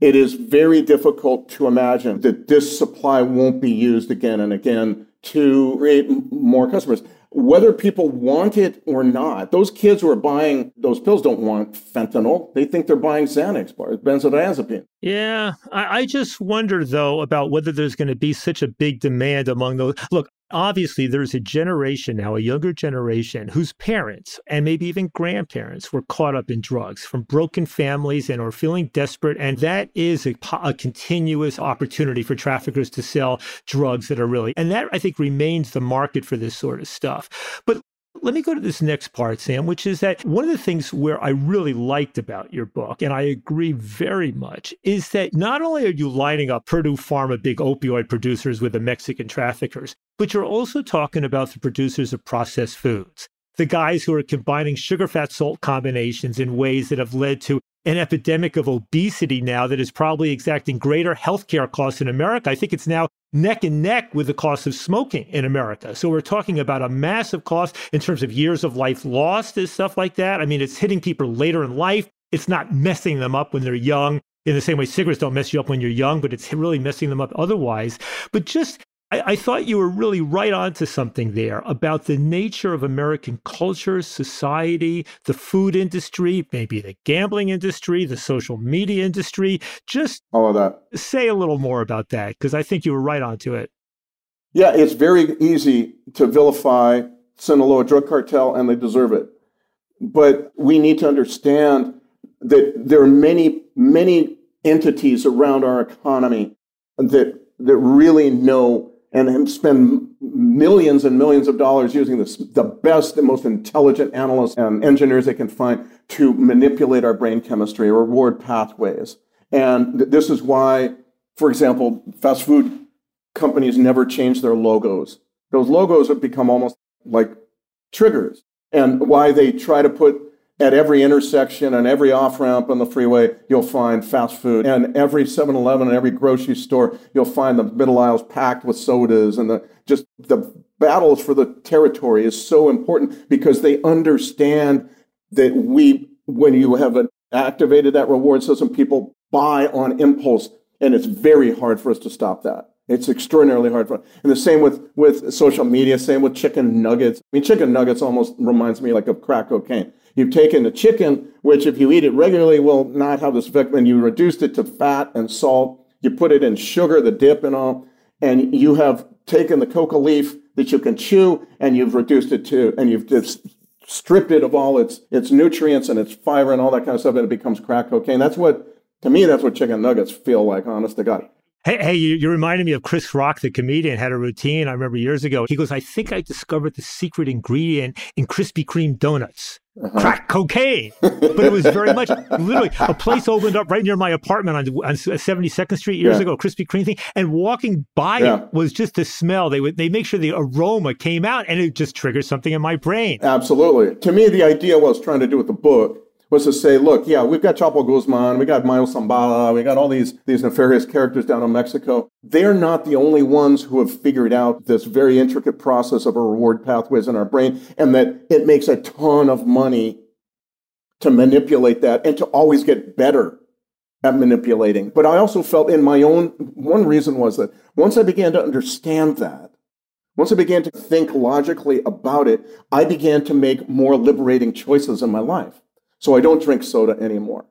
it is very difficult to imagine that this supply won't be used again and again to create more customers. Whether people want it or not, those kids who are buying those pills don't want fentanyl. They think they're buying Xanax bars, benzodiazepine. Yeah, I, I just wonder though about whether there's going to be such a big demand among those. Look, obviously there's a generation now, a younger generation, whose parents and maybe even grandparents were caught up in drugs from broken families and are feeling desperate. And that is a, a, continuous opportunity for traffickers to sell drugs that are really, and that I think remains the market for this sort of stuff. But let me go to this next part, Sam, which is that one of the things where I really liked about your book, and I agree very much, is that not only are you lining up Purdue Pharma, big opioid producers, with the Mexican traffickers, but you're also talking about the producers of processed foods, the guys who are combining sugar, fat, salt combinations in ways that have led to an epidemic of obesity now that is probably exacting greater healthcare costs in America. I think it's now neck and neck with the cost of smoking in America. So we're talking about a massive cost in terms of years of life lost and stuff like that. I mean, it's hitting people later in life. It's not messing them up when they're young in the same way cigarettes don't mess you up when you're young, but it's really messing them up otherwise. But just I, I, thought you were really right on to something there about the nature of American culture, society, the food industry, maybe the gambling industry, the social media industry. Just all of that. Say a little more about that because I think you were right on to it. Yeah, it's very easy to vilify Sinaloa drug cartel, and they deserve it. But we need to understand that there are many, many entities around our economy that that really know and spend millions and millions of dollars using the best and most intelligent analysts and engineers they can find to manipulate our brain chemistry, or reward pathways. And th- this is why, for example, fast food companies never change their logos. Those logos have become almost like triggers. And why they try to put at every intersection and every off ramp on the freeway, you'll find fast food. And every 7 Eleven and every grocery store, you'll find the middle aisles packed with sodas. And the, just the battles for the territory is so important because they understand that we, when you have activated that reward system, people buy on impulse. And it's very hard for us to stop that. It's extraordinarily hard for, and the same with with social media. Same with chicken nuggets. I mean, chicken nuggets almost reminds me like of crack cocaine. You've taken a chicken, which if you eat it regularly will not have this effect, and you reduced it to fat and salt. You put it in sugar, the dip and all, and you have taken the coca leaf that you can chew, and you've reduced it to, and you've just stripped it of all its its nutrients and its fiber and all that kind of stuff, and it becomes crack cocaine. That's what, to me, that's what chicken nuggets feel like. Honest to God. Hey, hey, you, you reminded me of Chris Rock, the comedian, had a routine. I remember years ago. He goes, I think I discovered the secret ingredient in Krispy Kreme donuts. Uh-huh. Crack cocaine, but it was very much literally a place opened up right near my apartment on, on 72nd Street years yeah. ago, Krispy Kreme thing, and walking by yeah. it was just the smell. They would they make sure the aroma came out, and it just triggered something in my brain. Absolutely. To me, the idea was trying to do with the book was to say, look, yeah, we've got Chapo Guzman, we got Mayo Zambada, we got all these, these nefarious characters down in Mexico. They're not the only ones who have figured out this very intricate process of reward pathways in our brain and that it makes a ton of money to manipulate that and to always get better at manipulating. But I also felt in my own, one reason was that once I began to understand that, once I began to think logically about it, I began to make more liberating choices in my life. So I don't drink soda anymore.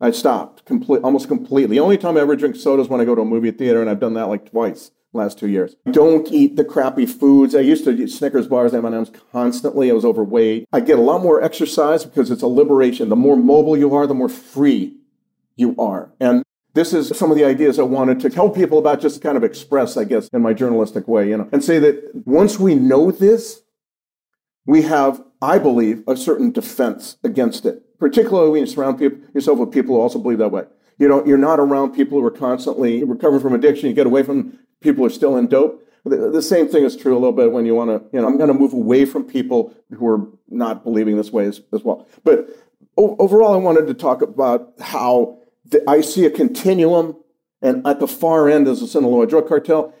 I stopped complete, almost completely. The only time I ever drink soda is when I go to a movie theater, and I've done that like twice last two years. Don't eat the crappy foods. I used to eat Snickers bars, M&Ms constantly. I was overweight. I get a lot more exercise because it's a liberation. The more mobile you are, the more free you are. And this is some of the ideas I wanted to tell people about, just kind of express, I guess, in my journalistic way, you know, and say that once we know this, we have, I believe, a certain defense against it, particularly when you surround people, yourself with people who also believe that way. You know, you're not around people who are constantly recovering from addiction. You get away from people who are still in dope. The, the same thing is true a little bit when you want to, you know, I'm going to move away from people who are not believing this way as, as well. But o- overall, I wanted to talk about how the, I see a continuum, and at the far end is the Sinaloa drug cartel.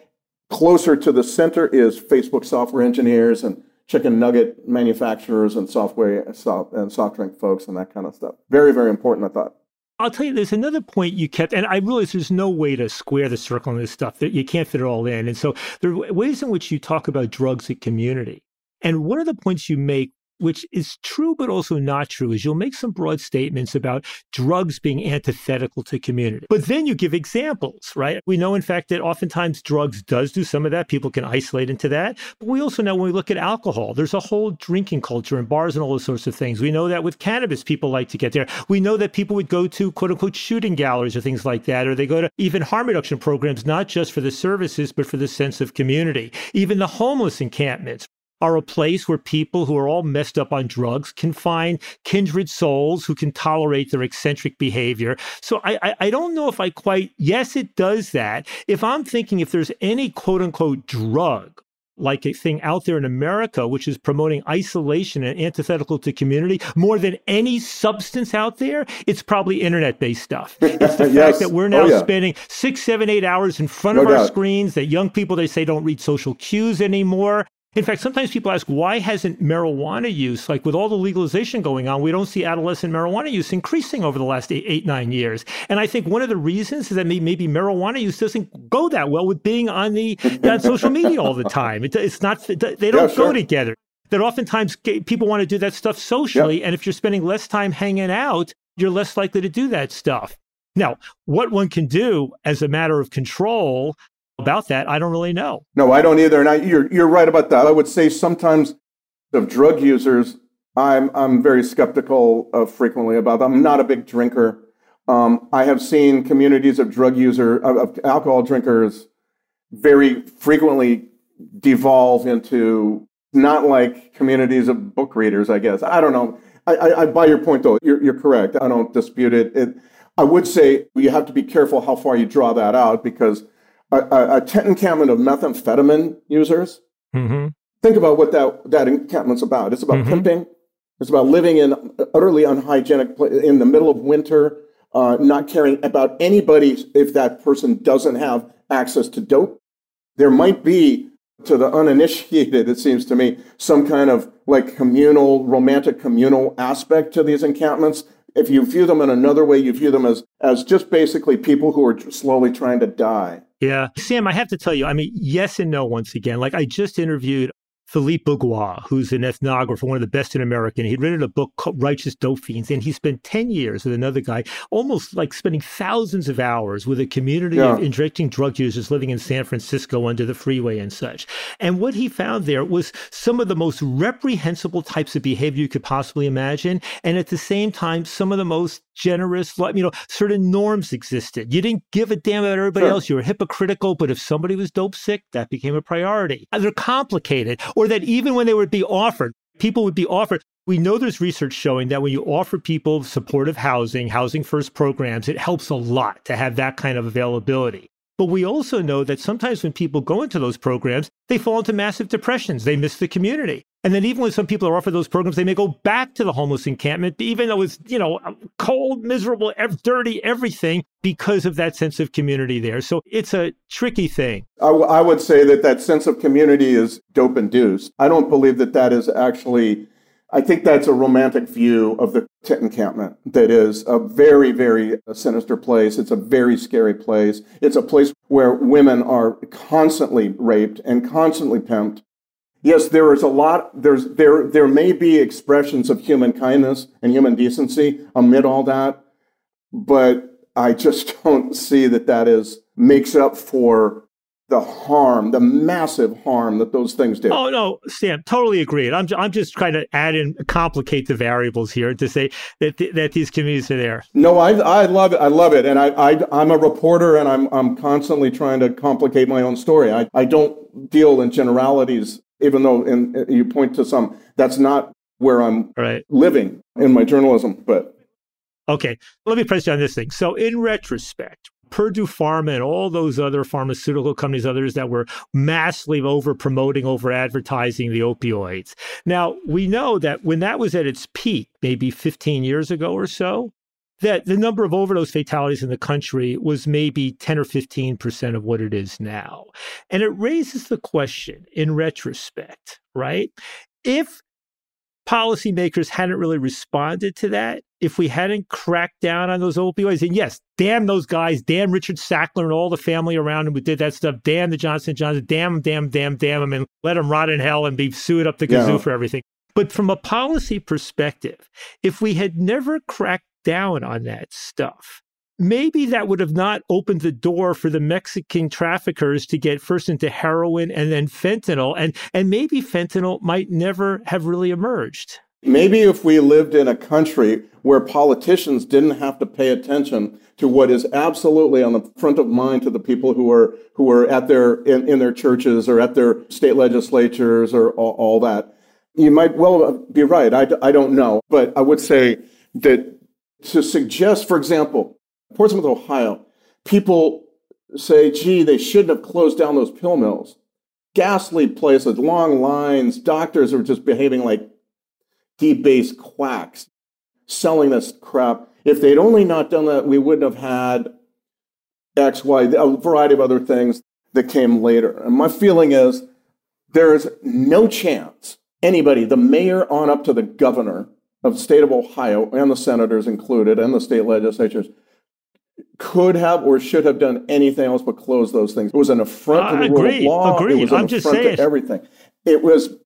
Closer to the center is Facebook software engineers and chicken nugget manufacturers and software soft, and soft drink folks and that kind of stuff. Very, very important, I thought. I'll tell you, there's another point you kept, and I realize there's no way to square the circle on this stuff. You can't fit it all in, and so there are ways in which you talk about drugs and community. And one of the points you make which is true but also not true, is you'll make some broad statements about drugs being antithetical to community. But then you give examples, right? We know, in fact, that oftentimes drugs does do some of that. People can isolate into that. But we also know when we look at alcohol, there's a whole drinking culture in bars and all those sorts of things. We know that with cannabis, people like to get there. We know that people would go to quote unquote shooting galleries or things like that, or they go to even harm reduction programs, not just for the services, but for the sense of community. Even the homeless encampments, are a place where people who are all messed up on drugs can find kindred souls who can tolerate their eccentric behavior. So I, I, I don't know if I quite, yes, it does that. If I'm thinking if there's any quote unquote drug like a thing out there in America, which is promoting isolation and antithetical to community more than any substance out there, it's probably internet based stuff. It's the yes. fact that we're now oh, yeah. spending six, seven, eight hours in front no of doubt. our screens, that young people, they say, don't read social cues anymore. In fact, sometimes people ask, why hasn't marijuana use, like with all the legalization going on, we don't see adolescent marijuana use increasing over the last eight, eight nine years? And I think one of the reasons is that maybe marijuana use doesn't go that well with being on the on social media all the time. It, it's not, they don't yeah, sure. go together. That oftentimes people want to do that stuff socially. Yep. And if you're spending less time hanging out, you're less likely to do that stuff. Now, what one can do as a matter of control about that, I don't really know. No, I don't either. And I, you're, you're right about that. I would say sometimes of drug users, I'm, I'm very skeptical of frequently about them. I'm not a big drinker. Um, I have seen communities of drug user, of, alcohol drinkers very frequently devolve into not like communities of book readers, I guess. I don't know. I, I, I buy your point, though. You're, you're correct. I don't dispute it. it. I would say you have to be careful how far you draw that out because a, a, tent encampment of methamphetamine users. Mm-hmm. Think about what that, that encampment's about. It's about mm-hmm. pimping. It's about living in utterly unhygienic in the middle of winter, uh, not caring about anybody if that person doesn't have access to dope. There might be, to the uninitiated, it seems to me, some kind of like communal, romantic communal aspect to these encampments. If you view them in another way, you view them as, as just basically people who are slowly trying to die. Yeah. Sam, I have to tell you, I mean, yes and no once again. Like I just interviewed Philippe Bourgois, who's an ethnographer, one of the best in America. And he'd written a book called Righteous Dope Fiends. And he spent 10 years with another guy, almost like spending thousands of hours with a community yeah. of injecting drug users living in San Francisco under the freeway and such. And what he found there was some of the most reprehensible types of behavior you could possibly imagine. And at the same time, some of the most generous, you know, certain norms existed. You didn't give a damn about everybody sure. else. You were hypocritical, but if somebody was dope sick, that became a priority. They're complicated or that even when they would be offered, people would be offered. We know there's research showing that when you offer people supportive housing, housing first programs, it helps a lot to have that kind of availability. But we also know that sometimes when people go into those programs, they fall into massive depressions. They miss the community. And then even when some people are offered those programs, they may go back to the homeless encampment, even though it's, you know, cold, miserable, dirty, everything because of that sense of community there. So it's a tricky thing. I, w- I would say that that sense of community is dope induced. I don't believe that that is actually, I think that's a romantic view of the tent encampment that is a very, very sinister place. It's a very scary place. It's a place where women are constantly raped and constantly pimped yes, there is a lot, there's, there, there may be expressions of human kindness and human decency amid all that, but I just don't see that that is, makes up for the harm, the massive harm that those things do. Oh no, Sam, totally agreed. I'm I'm just trying to add and complicate the variables here to say that th- that these communities are there. No, I I love it. I love it, and I, I I'm a reporter, and I'm I'm constantly trying to complicate my own story. I I don't deal in generalities even though in, you point to some, that's not where I'm right. living in my journalism. But okay, let me press you on this thing. So, in retrospect, Purdue Pharma and all those other pharmaceutical companies, others that were massively over promoting, over advertising the opioids. Now, we know that when that was at its peak, maybe 15 years ago or so, that the number of overdose fatalities in the country was maybe 10 or 15% of what it is now. And it raises the question in retrospect, right? if policymakers hadn't really responded to that, if we hadn't cracked down on those opioids, and yes, damn those guys, damn Richard Sackler and all the family around him who did that stuff, damn the Johnson Johnson, damn, damn, damn, damn them, and let them rot in hell and be sued up the kazoo Yeah. for everything. But from a policy perspective, if we had never cracked down on that stuff, maybe that would have not opened the door for the Mexican traffickers to get first into heroin and then fentanyl. And, and maybe fentanyl might never have really emerged. Maybe if we lived in a country where politicians didn't have to pay attention to what is absolutely on the front of mind to the people who are who are at their in, in their churches or at their state legislatures or all, all that, you might well be right. I, I don't know, but I would say that to suggest, for example, Portsmouth, Ohio, people say, "Gee, they shouldn't have closed down those pill mills." Ghastly places, long lines. Doctors are just behaving like debased quacks selling this crap. If they'd only not done that, we wouldn't have had X, Y, a variety of other things that came later. And my feeling is there is no chance anybody, the mayor on up to the governor of the state of Ohio and the senators included and the state legislatures could have or should have done anything else but close those things. It was an affront to the rule of law. agreed. It was an I'm affront to everything. It was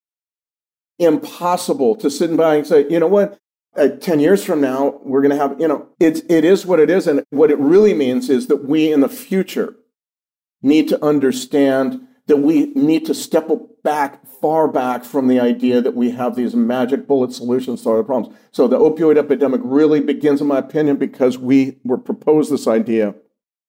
impossible to sit by and say, you know what? Uh, 10 years from now, we're going to have, you know, it's, it is what it is. And what it really means is that we in the future need to understand that we need to step back, far back from the idea that we have these magic bullet solutions to the problems. So the opioid epidemic really begins, in my opinion, because we were proposed this idea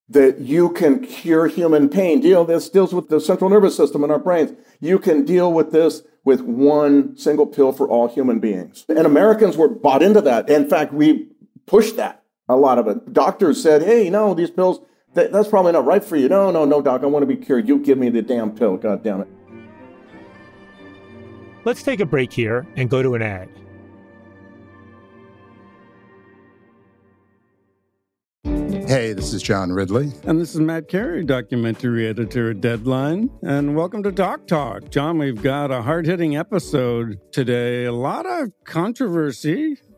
that you can cure human pain. Deal this deals with the central nervous system in our brains. You can deal with this with one single pill for all human beings. And Americans were bought into that. In fact, we pushed that a lot of it. Doctors said, "Hey, no, these pills that, that's probably not right for you." No, no, no, doc, I want to be cured. You give me the damn pill. God damn it. Let's take a break here and go to an ad. Hey, this is John Ridley. And this is Matt Carey, documentary editor at Deadline. And welcome to Doc Talk. John, we've got a hard hitting episode today. A lot of controversy.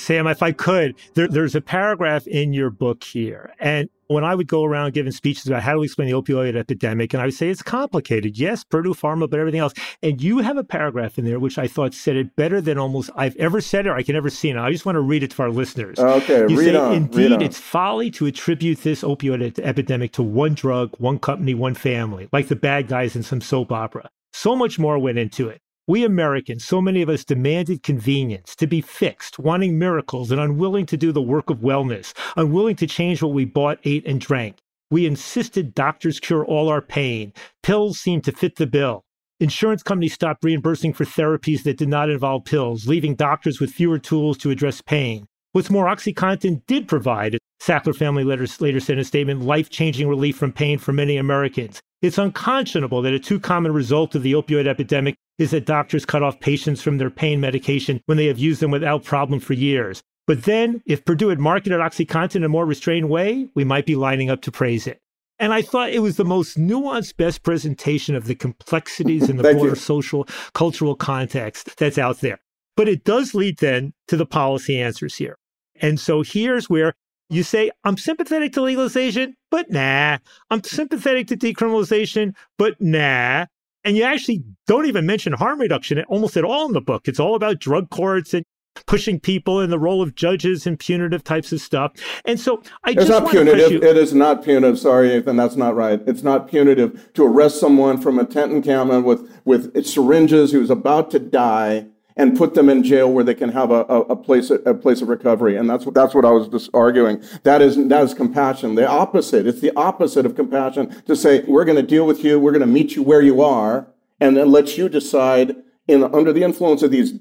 Sam, if I could, there, there's a paragraph in your book here. And when I would go around giving speeches about how to explain the opioid epidemic, and I would say it's complicated. Yes, Purdue Pharma, but everything else. And you have a paragraph in there which I thought said it better than almost I've ever said it or I can ever see it. I just want to read it to our listeners. Okay, you read say, on. Indeed, read on. it's folly to attribute this opioid epidemic to one drug, one company, one family, like the bad guys in some soap opera. So much more went into it. We Americans, so many of us demanded convenience, to be fixed, wanting miracles, and unwilling to do the work of wellness, unwilling to change what we bought, ate, and drank. We insisted doctors cure all our pain. Pills seemed to fit the bill. Insurance companies stopped reimbursing for therapies that did not involve pills, leaving doctors with fewer tools to address pain. What's more, OxyContin did provide, Sackler family later, later said in a statement, life changing relief from pain for many Americans. It's unconscionable that a too common result of the opioid epidemic is that doctors cut off patients from their pain medication when they have used them without problem for years. But then, if Purdue had marketed OxyContin in a more restrained way, we might be lining up to praise it. And I thought it was the most nuanced, best presentation of the complexities in the broader you. social, cultural context that's out there. But it does lead then to the policy answers here. And so here's where you say, I'm sympathetic to legalization, but nah. I'm sympathetic to decriminalization, but nah. And you actually don't even mention harm reduction almost at all in the book. It's all about drug courts and pushing people in the role of judges and punitive types of stuff. And so I It's just not punitive. you. It is not punitive. Sorry, Ethan, that's not right. It's not punitive to arrest someone from a tent encampment with, with syringes who's about to die and put them in jail where they can have a, a, a place a place of recovery. And that's what that's what I was just arguing. That is that is compassion. The opposite. It's the opposite of compassion to say we're going to deal with you. We're going to meet you where you are, and then let you decide in under the influence of these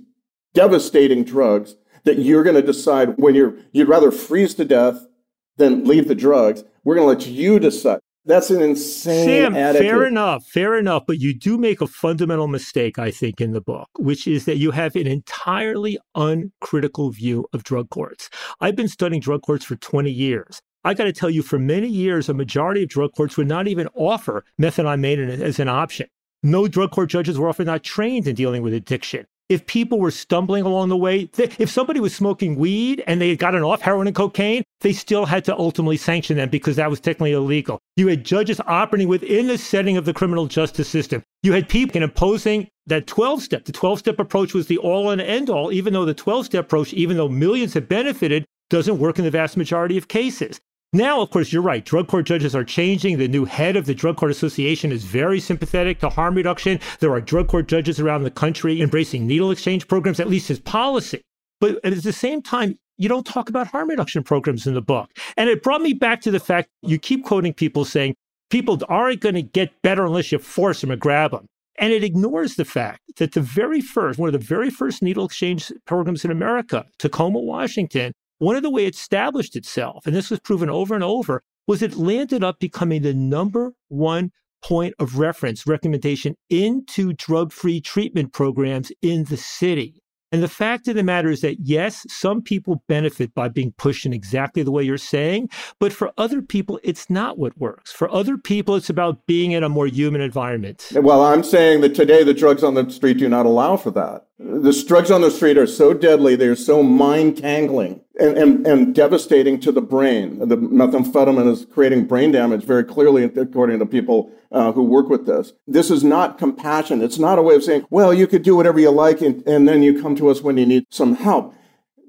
devastating drugs that you're going to decide when you're you'd rather freeze to death than leave the drugs. We're going to let you decide. That's an insane Sam, attitude. fair enough, fair enough. But you do make a fundamental mistake, I think, in the book, which is that you have an entirely uncritical view of drug courts. I've been studying drug courts for 20 years. I got to tell you, for many years, a majority of drug courts would not even offer methamphetamine as an option. No drug court judges were often not trained in dealing with addiction. If people were stumbling along the way, if somebody was smoking weed and they had gotten off heroin and cocaine, they still had to ultimately sanction them because that was technically illegal. You had judges operating within the setting of the criminal justice system. You had people imposing that 12 step. The 12 step approach was the all and end all, even though the 12 step approach, even though millions have benefited, doesn't work in the vast majority of cases. Now, of course, you're right. Drug court judges are changing. The new head of the Drug Court Association is very sympathetic to harm reduction. There are drug court judges around the country embracing needle exchange programs, at least as policy. But at the same time, you don't talk about harm reduction programs in the book. And it brought me back to the fact you keep quoting people saying people aren't going to get better unless you force them or grab them. And it ignores the fact that the very first, one of the very first needle exchange programs in America, Tacoma, Washington, one of the way it established itself, and this was proven over and over, was it landed up becoming the number one point of reference recommendation into drug free treatment programs in the city. And the fact of the matter is that, yes, some people benefit by being pushed in exactly the way you're saying, but for other people, it's not what works. For other people, it's about being in a more human environment. Well, I'm saying that today the drugs on the street do not allow for that. The drugs on the street are so deadly, they're so mind tangling and, and, and devastating to the brain. The methamphetamine is creating brain damage very clearly, according to people uh, who work with this. This is not compassion. It's not a way of saying, well, you could do whatever you like and, and then you come to us when you need some help.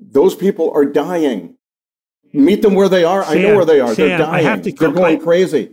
Those people are dying. Meet them where they are. I know where they are. They're Sam, I dying. have to They're going I- crazy.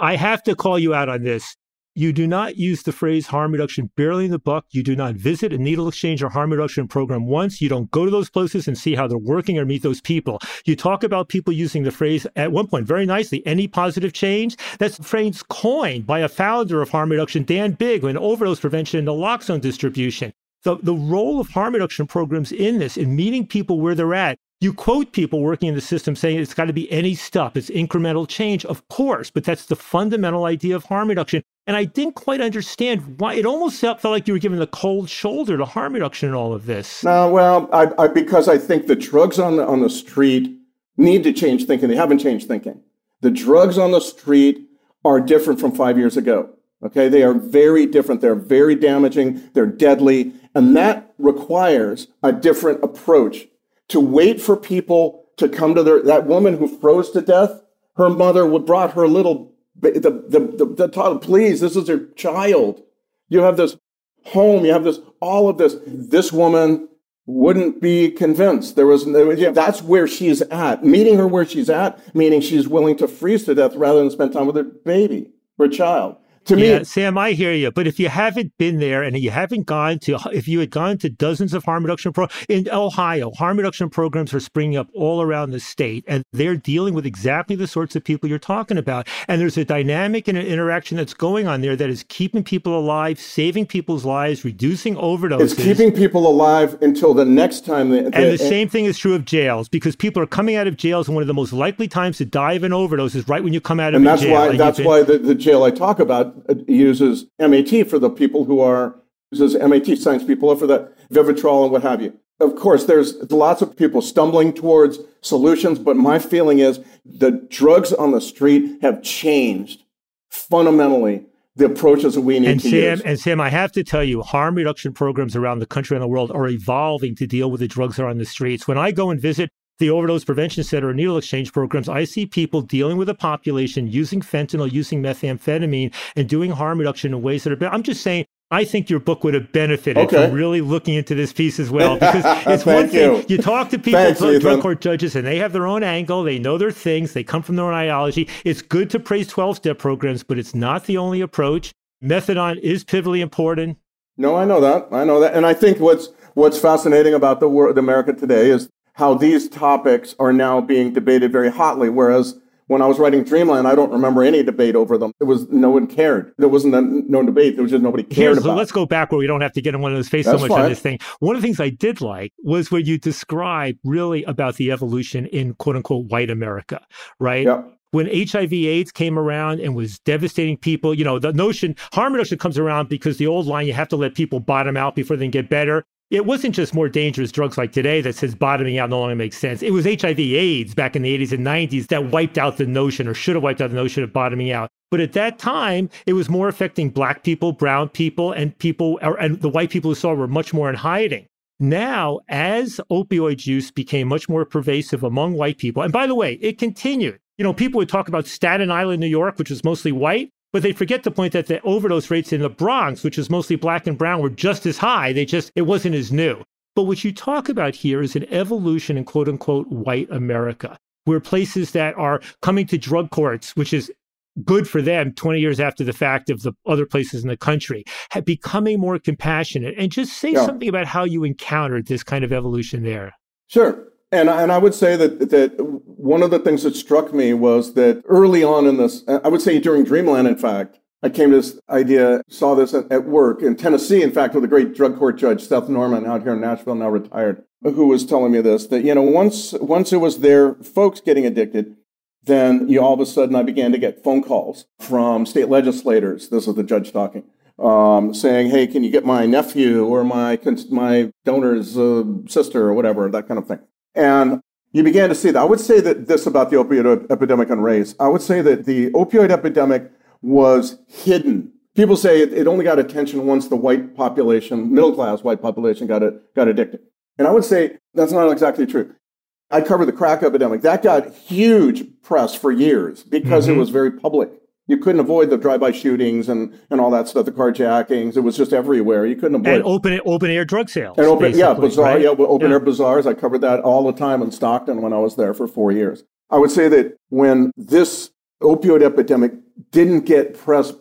I have to call you out on this. You do not use the phrase harm reduction barely in the book. You do not visit a needle exchange or harm reduction program once. You don't go to those places and see how they're working or meet those people. You talk about people using the phrase at one point very nicely, any positive change. That's phrase coined by a founder of harm reduction, Dan Bigg, in overdose prevention and naloxone distribution. The, the role of harm reduction programs in this, in meeting people where they're at, you quote people working in the system saying it's got to be any stuff, it's incremental change, of course, but that's the fundamental idea of harm reduction. And I didn't quite understand why it almost felt, felt like you were giving the cold shoulder to harm reduction in all of this. No, well, I, I, because I think the drugs on the, on the street need to change thinking. They haven't changed thinking. The drugs on the street are different from five years ago. Okay, they are very different. They're very damaging. They're deadly, and that requires a different approach to wait for people to come to their, that woman who froze to death, her mother brought her little, the, the, the, the toddler, please, this is your child. You have this home, you have this, all of this. This woman wouldn't be convinced. There was, yeah, that's where she's at. Meeting her where she's at, meaning she's willing to freeze to death rather than spend time with her baby, her child to me, yeah, Sam, I hear you. But if you haven't been there and you haven't gone to, if you had gone to dozens of harm reduction pro in Ohio, harm reduction programs are springing up all around the state, and they're dealing with exactly the sorts of people you're talking about. And there's a dynamic and an interaction that's going on there that is keeping people alive, saving people's lives, reducing overdoses. It's keeping people alive until the next time. They, they, and the same thing is true of jails because people are coming out of jails, and one of the most likely times to die of an overdose is right when you come out of jail. and that's jail. Why, that's why the, the jail I talk about uses MAT for the people who are uses MAT science people for that Vivitrol and what have you. Of course, there's lots of people stumbling towards solutions, but my feeling is the drugs on the street have changed fundamentally the approaches that we need and to Sam, use. And Sam, I have to tell you, harm reduction programs around the country and the world are evolving to deal with the drugs that are on the streets. When I go and visit the overdose prevention center or needle exchange programs, I see people dealing with a population using fentanyl, using methamphetamine, and doing harm reduction in ways that are. I'm just saying. I think your book would have benefited okay. from really looking into this piece as well because it's one thing you. you. talk to people, Thanks, drug Ethan. court judges, and they have their own angle. They know their things. They come from their own ideology. It's good to praise 12 step programs, but it's not the only approach. Methadone is pivotally important. No, I know that. I know that, and I think what's what's fascinating about the world, America today, is how these topics are now being debated very hotly. Whereas when I was writing Dreamland, I don't remember any debate over them. It was no one cared. There wasn't a, no debate. There was just nobody cared Here's, about. Let's go back where we don't have to get in one of those face That's so much fine. on this thing. One of the things I did like was when you describe really about the evolution in quote unquote white America, right? Yep when HIV AIDS came around and was devastating people, you know, the notion harm reduction comes around because the old line, you have to let people bottom out before they can get better. It wasn't just more dangerous drugs like today that says bottoming out no longer makes sense. It was HIV AIDS back in the 80s and 90s that wiped out the notion or should have wiped out the notion of bottoming out. But at that time, it was more affecting black people, brown people, and people, and the white people who saw were much more in hiding. Now, as opioid use became much more pervasive among white people, and by the way, it continued. You know, people would talk about Staten Island, New York, which was mostly white, but they forget to point that the overdose rates in the Bronx, which is mostly black and brown, were just as high. They just, it wasn't as new. But what you talk about here is an evolution in quote unquote white America, where places that are coming to drug courts, which is good for them 20 years after the fact of the other places in the country, have becoming more compassionate. And just say Yeah. something about how you encountered this kind of evolution there. Sure. And, and I would say that, that one of the things that struck me was that early on in this, I would say during Dreamland, in fact, I came to this idea, saw this at, at work in Tennessee, in fact, with a great drug court judge, Seth Norman, out here in Nashville, now retired, who was telling me this, that, you know, once, once it was their folks getting addicted, then you all of a sudden I began to get phone calls from state legislators. This is the judge talking. Um, saying, "Hey, can you get my nephew or my my donor's uh, sister or whatever, that kind of thing." And you began to see that. I would say that this about the opioid epidemic and race. I would say that the opioid epidemic was hidden. People say it, it only got attention once the white population, middle class white population, got it got addicted. And I would say that's not exactly true. I covered the crack epidemic. That got huge press for years because Mhm. it was very public. You couldn't avoid the drive-by shootings and, and all that stuff, the carjackings. It was just everywhere. You couldn't avoid And open open air drug sales. And open, yeah, bazaar, right? yeah, open Yeah. air bazaars. I covered that all the time in Stockton when I was there for four years. I would say that when this opioid epidemic didn't get press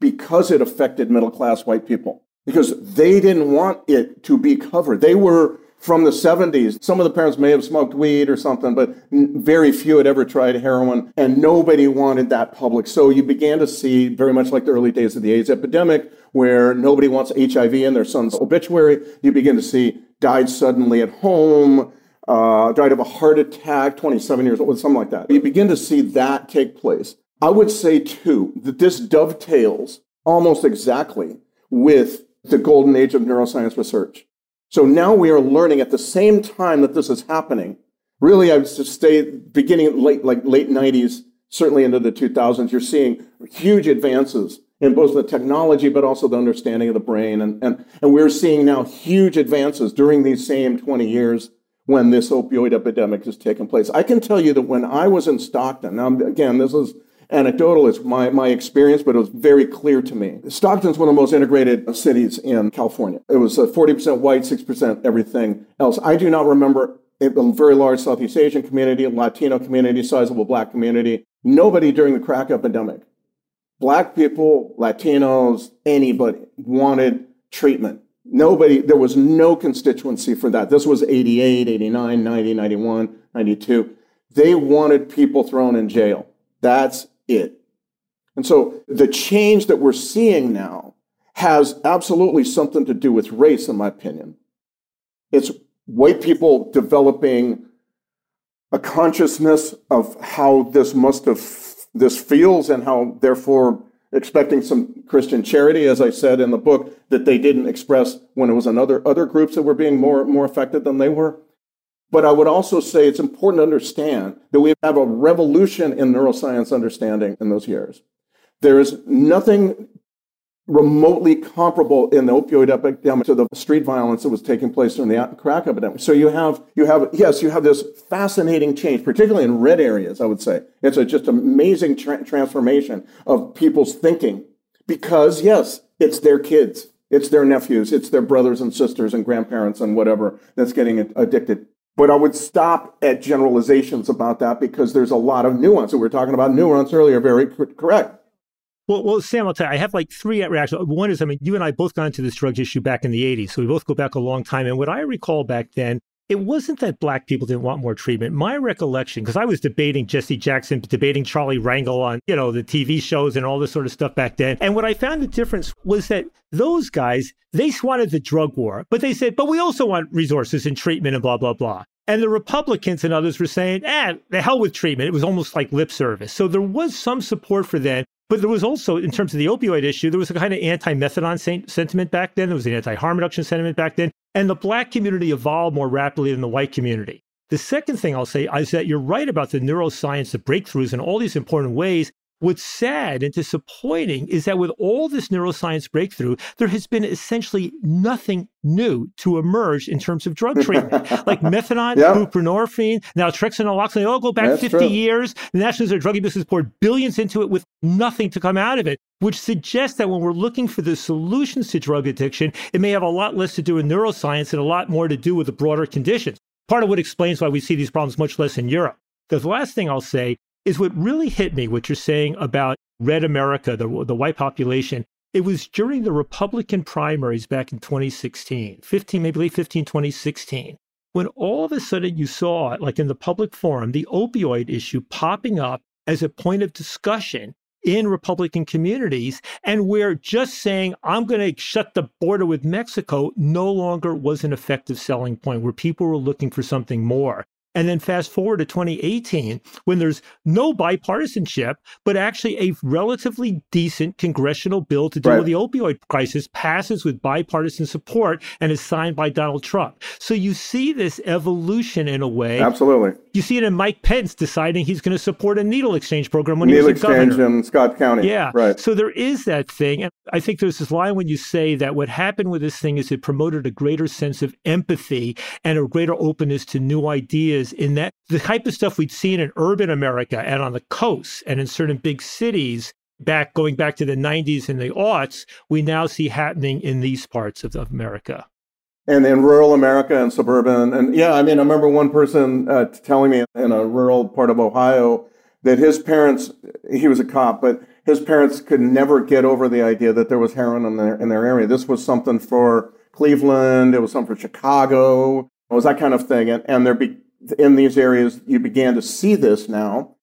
because it affected middle class white people, because they didn't want it to be covered. They were from the 70s. Some of the parents may have smoked weed or something, but very few had ever tried heroin, and nobody wanted that public. So you began to see, very much like the early days of the AIDS epidemic, where nobody wants HIV in their son's obituary. You begin to see died suddenly at home, uh, died of a heart attack, 27 years old, something like that. You begin to see that take place. I would say, too, that this dovetails almost exactly with the golden age of neuroscience research. So now we are learning at the same time that this is happening. Really, I would say beginning late, like late 90s, certainly into the 2000s, you're seeing huge advances in both the technology, but also the understanding of the brain. And, and, and we're seeing now huge advances during these same 20 years when this opioid epidemic has taken place. I can tell you that when I was in Stockton, now again, this is anecdotal, it's my, my experience, but it was very clear to me. Stockton's one of the most integrated cities in California. It was 40% uh, white, 6% everything else. I do not remember a very large Southeast Asian community, Latino community, sizable black community. Nobody during the crack epidemic, black people, Latinos, anybody wanted treatment. Nobody, there was no constituency for that. This was 88, 89, 90, 91, 92. They wanted people thrown in jail. That's it. And so the change that we're seeing now has absolutely something to do with race, in my opinion. It's white people developing a consciousness of how this must have, this feels and how therefore expecting some Christian charity, as I said in the book, that they didn't express when it was another other groups that were being more, more affected than they were. But I would also say it's important to understand that we have a revolution in neuroscience understanding in those years. There is nothing remotely comparable in the opioid epidemic to the street violence that was taking place during the crack epidemic. So you have, you have, yes, you have this fascinating change, particularly in red areas, I would say. It's a just amazing tra- transformation of people's thinking because, yes, it's their kids, it's their nephews, it's their brothers and sisters and grandparents and whatever that's getting addicted. But I would stop at generalizations about that because there's a lot of nuance. And we were talking about nuance earlier, very correct. Well, well, Sam, I'll tell you, I have like three reactions. One is, I mean, you and I both got into this drug issue back in the 80s. So we both go back a long time. And what I recall back then, it wasn't that black people didn't want more treatment. My recollection, because I was debating Jesse Jackson, debating Charlie Rangel on, you know, the TV shows and all this sort of stuff back then. And what I found the difference was that those guys, they wanted the drug war, but they said, but we also want resources and treatment and blah, blah, blah. And the Republicans and others were saying, eh, the hell with treatment. It was almost like lip service. So there was some support for that. But there was also, in terms of the opioid issue, there was a kind of anti methadone sentiment back then. There was an anti harm reduction sentiment back then. And the black community evolved more rapidly than the white community. The second thing I'll say is that you're right about the neuroscience, the breakthroughs in all these important ways. What's sad and disappointing is that with all this neuroscience breakthrough, there has been essentially nothing new to emerge in terms of drug treatment. like methadone, buprenorphine, now trexanaloxone, they all go back That's 50 true. years. The National Center Drug Abuse has poured billions into it with nothing to come out of it, which suggests that when we're looking for the solutions to drug addiction, it may have a lot less to do with neuroscience and a lot more to do with the broader conditions. Part of what explains why we see these problems much less in Europe. The last thing I'll say is what really hit me, what you're saying about red America, the, the white population. It was during the Republican primaries back in 2016, 15, maybe late 15, 2016, when all of a sudden you saw, like in the public forum, the opioid issue popping up as a point of discussion in Republican communities, and where just saying, I'm going to shut the border with Mexico no longer was an effective selling point, where people were looking for something more. And then fast forward to 2018, when there's no bipartisanship, but actually a relatively decent congressional bill to deal right. with the opioid crisis passes with bipartisan support and is signed by Donald Trump. So you see this evolution in a way. Absolutely. You see it in Mike Pence deciding he's going to support a needle exchange program when needle he was a exchange governor. in Scott County. Yeah. Right. So there is that thing. And I think there's this line when you say that what happened with this thing is it promoted a greater sense of empathy and a greater openness to new ideas is in that the type of stuff we'd seen in urban America and on the coasts and in certain big cities back going back to the 90s and the aughts, we now see happening in these parts of, of America. And in rural America and suburban. And yeah, I mean, I remember one person uh, telling me in a rural part of Ohio that his parents, he was a cop, but his parents could never get over the idea that there was heroin in their, in their area. This was something for Cleveland, it was something for Chicago, it was that kind of thing. And, and there be, in these areas, you began to see this now.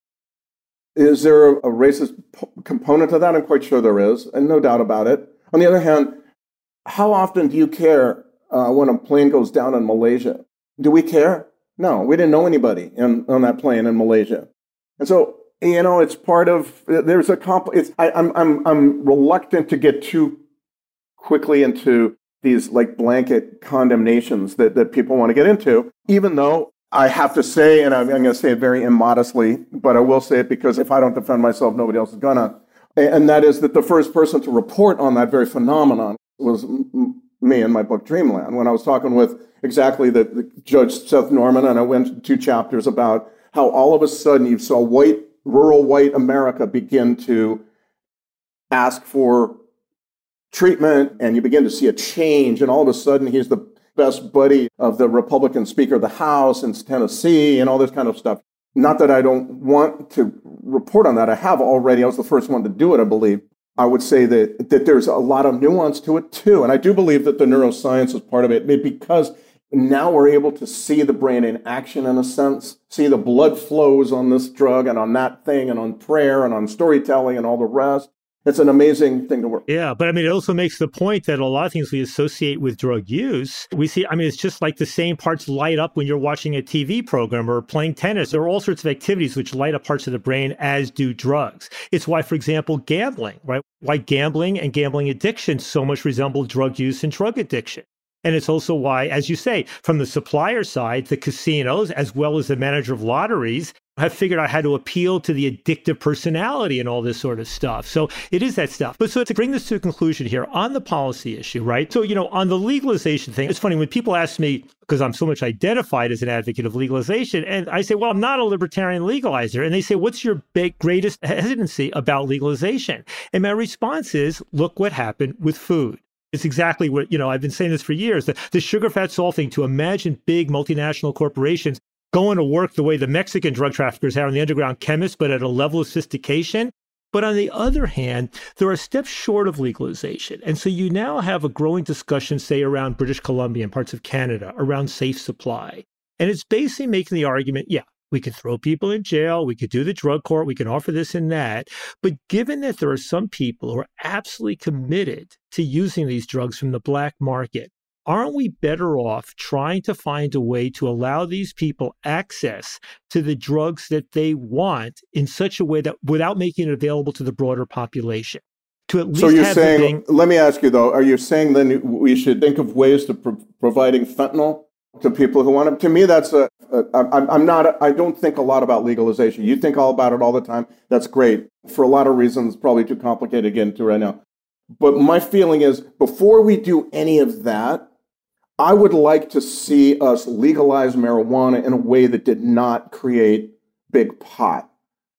Is there a, racist p- component to that? I'm quite sure there is, and no doubt about it. On the other hand, how often do you care uh, when a plane goes down in Malaysia? Do we care? No, we didn't know anybody in, on that plane in Malaysia. And so, you know, it's part of, there's a comp, it's, I, I'm, I'm, I'm reluctant to get too quickly into these like blanket condemnations that, that people want to get into, even though I have to say, and I'm, I'm going to say it very immodestly, but I will say it because if I don't defend myself, nobody else is going to. And that is that the first person to report on that very phenomenon was me in my book Dreamland when I was talking with exactly the, the Judge Seth Norman, and I went two chapters about how all of a sudden you saw white, rural white America begin to ask for treatment, and you begin to see a change, and all of a sudden he's the best buddy of the Republican Speaker of the House in Tennessee, and all this kind of stuff. Not that I don't want to report on that. I have already. I was the first one to do it, I believe. I would say that, that there's a lot of nuance to it too. And I do believe that the neuroscience is part of it because now we're able to see the brain in action in a sense, see the blood flows on this drug and on that thing and on prayer and on storytelling and all the rest it's an amazing thing to work. Yeah, but I mean, it also makes the point that a lot of things we associate with drug use, we see, I mean, it's just like the same parts light up when you're watching a TV program or playing tennis. There are all sorts of activities which light up parts of the brain, as do drugs. It's why, for example, gambling, right? Why gambling and gambling addiction so much resemble drug use and drug addiction. And it's also why, as you say, from the supplier side, the casinos, as well as the manager of lotteries, have figured out how to appeal to the addictive personality and all this sort of stuff. So it is that stuff. But so to bring this to a conclusion here on the policy issue, right? So, you know, on the legalization thing, it's funny when people ask me, because I'm so much identified as an advocate of legalization, and I say, well, I'm not a libertarian legalizer. And they say, what's your big, greatest hesitancy about legalization? And my response is, look what happened with food. It's exactly what, you know, I've been saying this for years. The, the sugar, fat, salt thing to imagine big multinational corporations going to work the way the Mexican drug traffickers have on the underground chemists, but at a level of sophistication. But on the other hand, there are steps short of legalization. And so you now have a growing discussion, say, around British Columbia and parts of Canada, around safe supply. And it's basically making the argument yeah, we could throw people in jail, we could do the drug court, we can offer this and that. But given that there are some people who are absolutely committed to using these drugs from the black market, aren't we better off trying to find a way to allow these people access to the drugs that they want in such a way that without making it available to the broader population? To at least so you're saying, let me ask you though, are you saying then we should think of ways to pro- providing fentanyl to people who want it? To me, that's a, a I'm, I'm not, I don't think a lot about legalization. You think all about it all the time. That's great. For a lot of reasons, probably too complicated to get into right now. But my feeling is before we do any of that, I would like to see us legalize marijuana in a way that did not create big pot,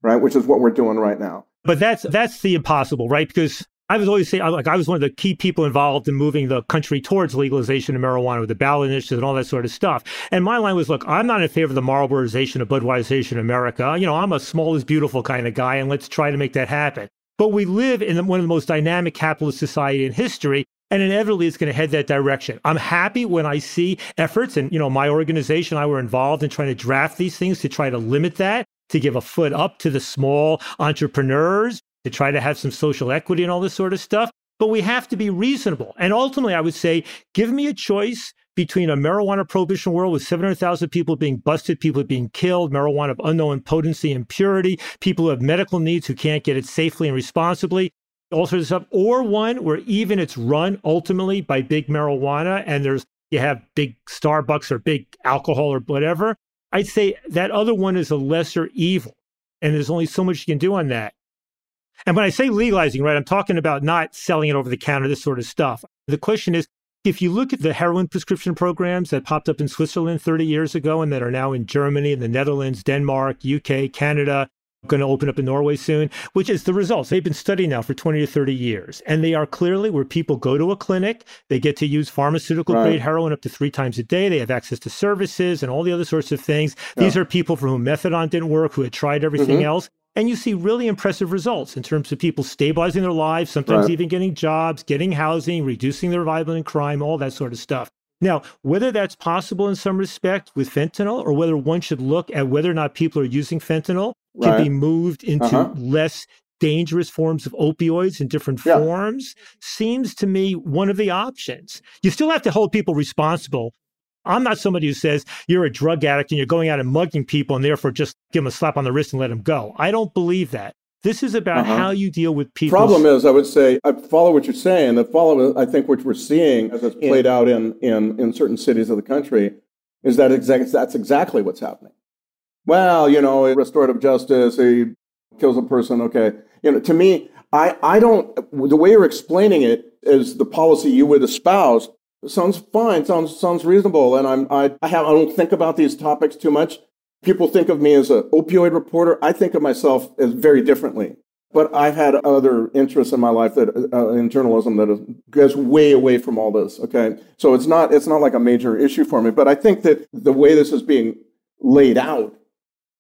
right? Which is what we're doing right now. But that's that's the impossible, right? Because I was always saying, like, I was one of the key people involved in moving the country towards legalization of marijuana with the ballot initiative and all that sort of stuff. And my line was, look, I'm not in favor of the Marlborization of Budweiserization America. You know, I'm a small is beautiful kind of guy, and let's try to make that happen. But we live in one of the most dynamic capitalist society in history, and inevitably it's going to head that direction. I'm happy when I see efforts, and you know, my organization, I were involved in trying to draft these things to try to limit that, to give a foot up to the small entrepreneurs, to try to have some social equity and all this sort of stuff. But we have to be reasonable. And ultimately, I would say, give me a choice between a marijuana prohibition world with 700,000 people being busted, people being killed, marijuana of unknown potency and purity, people who have medical needs who can't get it safely and responsibly, all sorts of stuff, or one where even it's run ultimately by big marijuana and there's you have big Starbucks or big alcohol or whatever. I'd say that other one is a lesser evil. And there's only so much you can do on that. And when I say legalizing, right, I'm talking about not selling it over the counter, this sort of stuff. The question is if you look at the heroin prescription programs that popped up in Switzerland 30 years ago and that are now in Germany and the Netherlands, Denmark, UK, Canada, going to open up in Norway soon, which is the results. They've been studying now for 20 to 30 years. And they are clearly where people go to a clinic, they get to use pharmaceutical grade right. heroin up to three times a day. They have access to services and all the other sorts of things. Yeah. These are people for whom methadone didn't work, who had tried everything mm-hmm. else. And you see really impressive results in terms of people stabilizing their lives, sometimes right. even getting jobs, getting housing, reducing their violent crime, all that sort of stuff. Now, whether that's possible in some respect with fentanyl, or whether one should look at whether or not people are using fentanyl can right. be moved into uh-huh. less dangerous forms of opioids in different yeah. forms, seems to me one of the options. You still have to hold people responsible. I'm not somebody who says you're a drug addict and you're going out and mugging people and therefore just give them a slap on the wrist and let them go. I don't believe that. This is about uh-huh. how you deal with people. Problem is, I would say, I follow what you're saying. The follow, I think, what we're seeing as it's played yeah. out in, in in certain cities of the country, is that exact, that's exactly what's happening. Well, you know, restorative justice, he kills a person. Okay, you know, to me, I I don't. The way you're explaining it is the policy you would espouse. sounds fine, sounds sounds reasonable, and I'm I, I have I don't think about these topics too much. People think of me as an opioid reporter. I think of myself as very differently. But I've had other interests in my life that uh, in journalism that goes way away from all this. Okay, so it's not it's not like a major issue for me. But I think that the way this is being laid out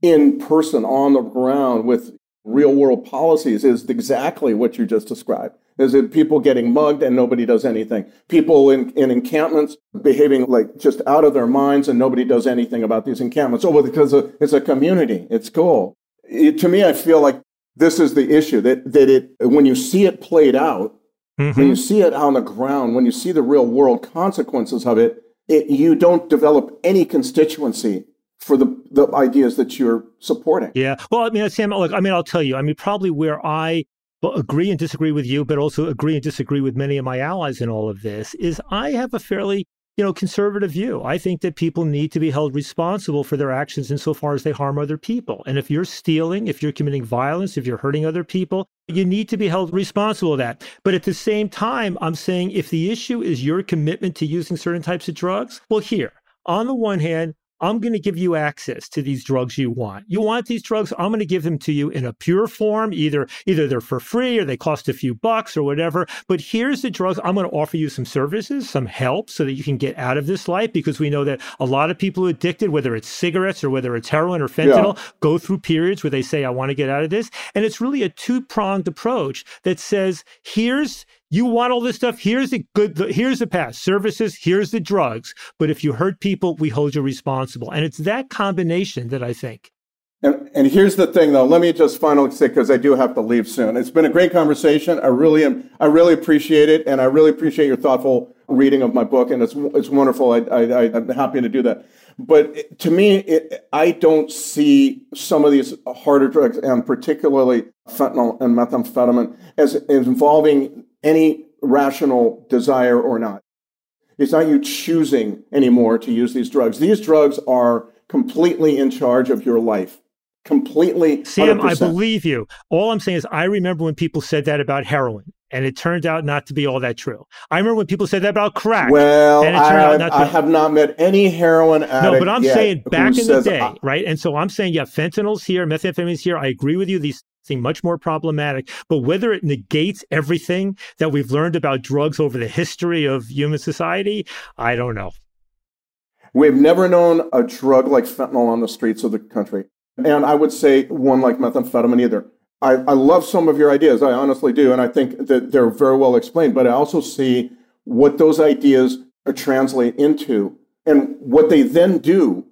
in person on the ground with real world policies is exactly what you just described. Is it people getting mugged and nobody does anything? People in, in encampments behaving like just out of their minds and nobody does anything about these encampments. Oh, well, because it's a community. It's cool. It, to me, I feel like this is the issue that, that it, when you see it played out, mm-hmm. when you see it on the ground, when you see the real world consequences of it, it you don't develop any constituency for the, the ideas that you're supporting. Yeah. Well, I mean, Sam, look, I mean, I'll tell you, I mean, probably where I agree and disagree with you, but also agree and disagree with many of my allies in all of this is I have a fairly you know, conservative view. I think that people need to be held responsible for their actions insofar as they harm other people. And if you're stealing, if you're committing violence, if you're hurting other people, you need to be held responsible for that. But at the same time, I'm saying if the issue is your commitment to using certain types of drugs, well, here, on the one hand, I'm going to give you access to these drugs you want. You want these drugs? I'm going to give them to you in a pure form. Either either they're for free or they cost a few bucks or whatever. But here's the drugs. I'm going to offer you some services, some help so that you can get out of this life because we know that a lot of people addicted, whether it's cigarettes or whether it's heroin or fentanyl, yeah. go through periods where they say, I want to get out of this. And it's really a two-pronged approach that says, here's you want all this stuff? Here's the good, here's the path services, here's the drugs. But if you hurt people, we hold you responsible. And it's that combination that I think. And, and here's the thing, though. Let me just finally say, because I do have to leave soon. It's been a great conversation. I really am. I really appreciate it, and I really appreciate your thoughtful reading of my book. And it's it's wonderful. I, I, I'm happy to do that. But to me, it, I don't see some of these harder drugs, and particularly fentanyl and methamphetamine, as involving any rational desire or not. It's not you choosing anymore to use these drugs. These drugs are completely in charge of your life. Completely. Sam, 100%. I believe you. All I'm saying is, I remember when people said that about heroin, and it turned out not to be all that true. I remember when people said that about crack. Well, I, have, I have not met any heroin addict. No, but I'm saying back in the day, I, right? And so I'm saying, yeah, fentanyl's here, methamphetamines here. I agree with you. These seem much more problematic. But whether it negates everything that we've learned about drugs over the history of human society, I don't know. We've never known a drug like fentanyl on the streets of the country. And I would say one like methamphetamine either. I, I love some of your ideas. I honestly do. And I think that they're very well explained. But I also see what those ideas translate into. And what they then do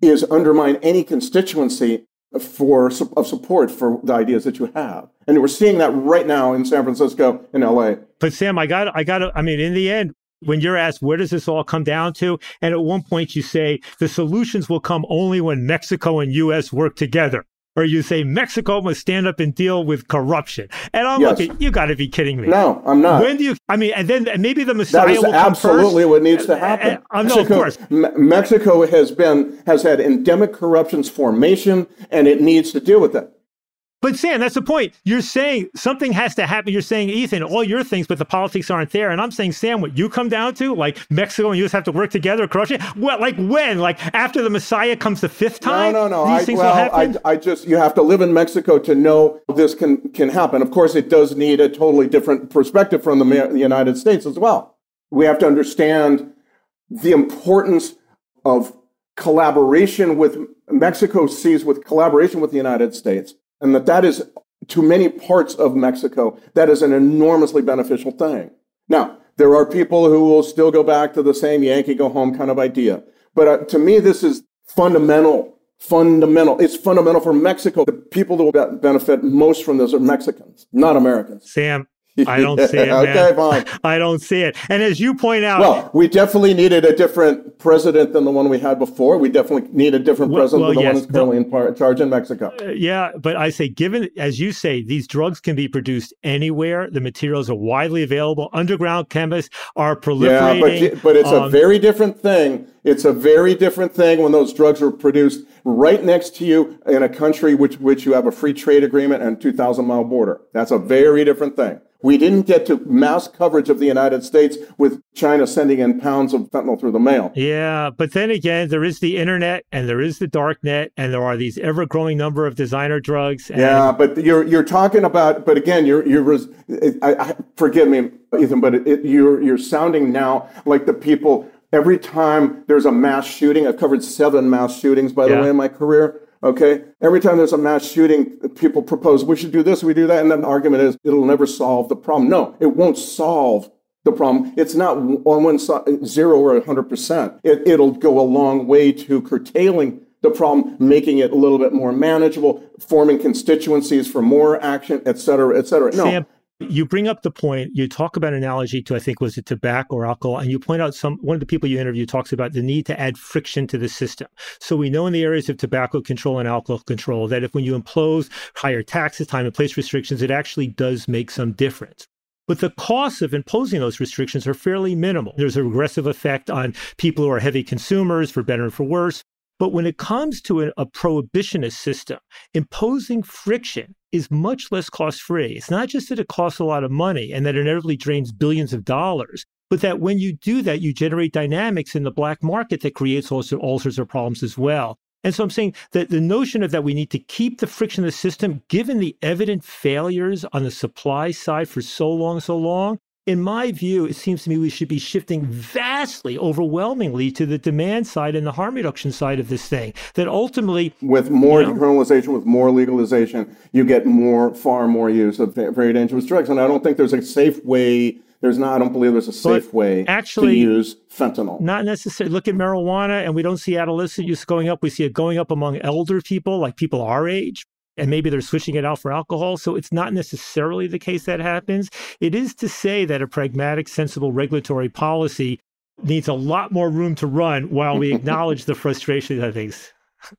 is undermine any constituency for of support for the ideas that you have. And we're seeing that right now in San Francisco and LA. But Sam, I got I got I mean in the end when you're asked where does this all come down to and at one point you say the solutions will come only when Mexico and US work together or you say Mexico must stand up and deal with corruption. And I'm yes. looking, you got to be kidding me. No, I'm not. When do you? I mean, and then maybe the Messiah will come. that is will absolutely what needs to happen. Uh, no, of course. M- Mexico has been has had endemic corruption's formation, and it needs to deal with that. But Sam, that's the point. You're saying something has to happen. You're saying, Ethan, all your things, but the politics aren't there. And I'm saying, Sam, what you come down to, like Mexico and you just have to work together, corruption. What, like when? Like after the Messiah comes the fifth time? No, no, no. These I, things well, will happen? I, I just, you have to live in Mexico to know this can, can happen. Of course, it does need a totally different perspective from the, the United States as well. We have to understand the importance of collaboration with Mexico sees with collaboration with the United States and that that is to many parts of Mexico, that is an enormously beneficial thing. Now, there are people who will still go back to the same Yankee go home kind of idea. But uh, to me, this is fundamental, fundamental. It's fundamental for Mexico. The people that will benefit most from this are Mexicans, not Americans. Sam, I don't see it. Man. okay, fine. I don't see it. And as you point out, well, we definitely needed a different president than the one we had before. We definitely need a different well, president well, than the yes, one that's currently in par- charge in Mexico. Uh, yeah, but I say, given as you say, these drugs can be produced anywhere. The materials are widely available. Underground chemists are proliferating. Yeah, but, but it's um, a very different thing It's a very different thing when those drugs are produced right next to you in a country which, which you have a free trade agreement and 2,000 mile border. That's a very different thing. We didn't get to mass coverage of the United States with China sending in pounds of fentanyl through the mail. Yeah, but then again, there is the internet and there is the dark net, and there are these ever growing number of designer drugs. And... Yeah, but you're you're talking about, but again, you're you're I, I, forgive me, Ethan, but it, it, you're you're sounding now like the people. Every time there's a mass shooting, I've covered seven mass shootings, by the yeah. way, in my career. Okay. Every time there's a mass shooting, people propose, we should do this, we do that. And then the argument is, it'll never solve the problem. No, it won't solve the problem. It's not on one side, zero or 100%. It, it'll go a long way to curtailing the problem, making it a little bit more manageable, forming constituencies for more action, et cetera, et cetera. No. Sam, you bring up the point, you talk about analogy to, I think, was it tobacco or alcohol, and you point out some, one of the people you interview talks about the need to add friction to the system. So we know in the areas of tobacco control and alcohol control that if when you impose higher taxes, time and place restrictions, it actually does make some difference. But the costs of imposing those restrictions are fairly minimal. There's a regressive effect on people who are heavy consumers, for better and for worse. But when it comes to a, a prohibitionist system, imposing friction is much less cost free. It's not just that it costs a lot of money and that it inevitably drains billions of dollars, but that when you do that, you generate dynamics in the black market that creates all sorts of problems as well. And so I'm saying that the notion of that we need to keep the friction of the system, given the evident failures on the supply side for so long, so long, in my view, it seems to me we should be shifting vastly, overwhelmingly to the demand side and the harm reduction side of this thing. That ultimately, with more you know, decriminalization, with more legalization, you get more, far more use of very dangerous drugs. And I don't think there's a safe way. There's not. I don't believe there's a safe way actually, to use fentanyl. Not necessarily. Look at marijuana, and we don't see adolescent use going up. We see it going up among elder people, like people our age and maybe they're switching it out for alcohol. So it's not necessarily the case that happens. It is to say that a pragmatic, sensible regulatory policy needs a lot more room to run while we acknowledge the frustration of things.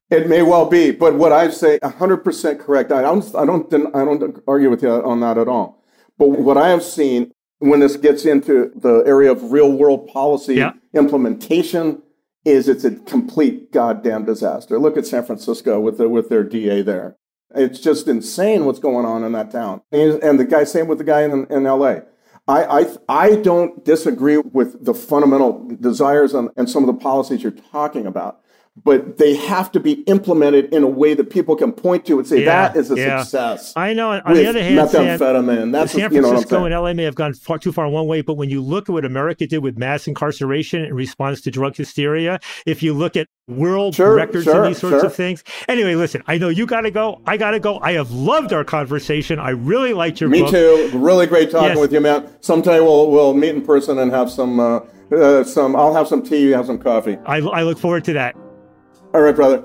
It may well be, but what I say, 100% correct. I don't, I don't, I don't argue with you on that at all. But what I have seen when this gets into the area of real world policy yeah. implementation is it's a complete goddamn disaster. Look at San Francisco with the, with their DA there. It's just insane what's going on in that town. And the guy, same with the guy in, in LA. I, I, I don't disagree with the fundamental desires and, and some of the policies you're talking about but they have to be implemented in a way that people can point to and say yeah, that is a yeah. success. I know. On the other hand, methamphetamine. That's San Francisco you know and LA may have gone far too far one way, but when you look at what America did with mass incarceration in response to drug hysteria, if you look at world sure, records sure, and these sorts sure. of things. Anyway, listen, I know you got to go. I got to go. I have loved our conversation. I really liked your Me book. too. Really great talking yes. with you, man. Sometime we'll we'll meet in person and have some. Uh, uh, some. I'll have some tea. You have some coffee. I, I look forward to that. All right, brother.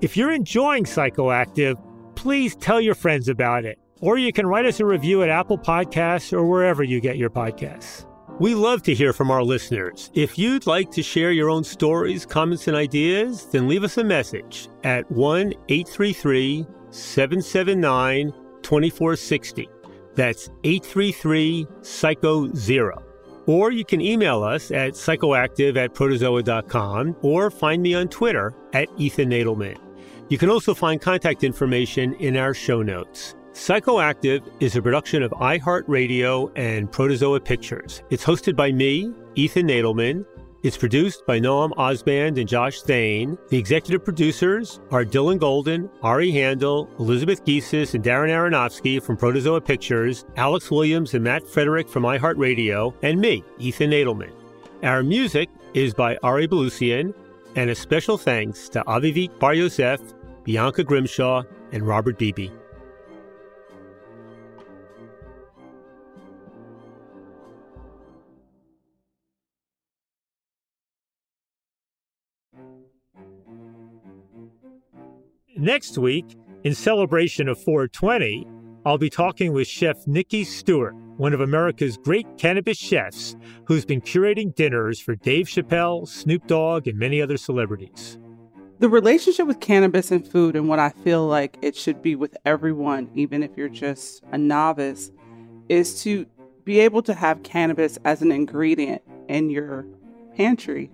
If you're enjoying Psychoactive, please tell your friends about it. Or you can write us a review at Apple Podcasts or wherever you get your podcasts. We love to hear from our listeners. If you'd like to share your own stories, comments, and ideas, then leave us a message at 1 833 779 2460. That's 833 Psycho Zero. Or you can email us at psychoactive at protozoa.com or find me on Twitter at Ethan Nadelmann. You can also find contact information in our show notes. Psychoactive is a production of iHeartRadio and Protozoa Pictures. It's hosted by me, Ethan Nadelmann. It's produced by Noam Osband and Josh Thane. The executive producers are Dylan Golden, Ari Handel, Elizabeth Giesis, and Darren Aronofsky from Protozoa Pictures, Alex Williams and Matt Frederick from iHeartRadio, and me, Ethan Nadelmann. Our music is by Ari Balusian, and a special thanks to Avivit Bar Yosef, Bianca Grimshaw, and Robert Beebe. Next week, in celebration of 420, I'll be talking with Chef Nikki Steward, one of America's great cannabis chefs, who's been curating dinners for Dave Chappelle, Snoop Dogg, and many other celebrities. The relationship with cannabis and food, and what I feel like it should be with everyone, even if you're just a novice, is to be able to have cannabis as an ingredient in your pantry,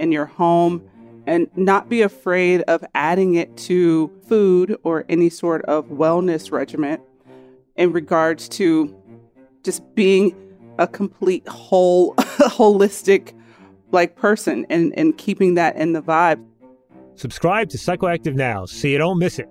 in your home, and not be afraid of adding it to food or any sort of wellness regimen in regards to just being a complete whole holistic like person and, and keeping that in the vibe. Subscribe to Psychoactive now so you don't miss it.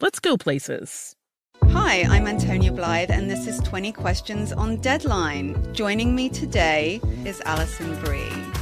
let's go places. Hi, I'm Antonia Blythe, and this is 20 Questions on Deadline. Joining me today is Alison Brie.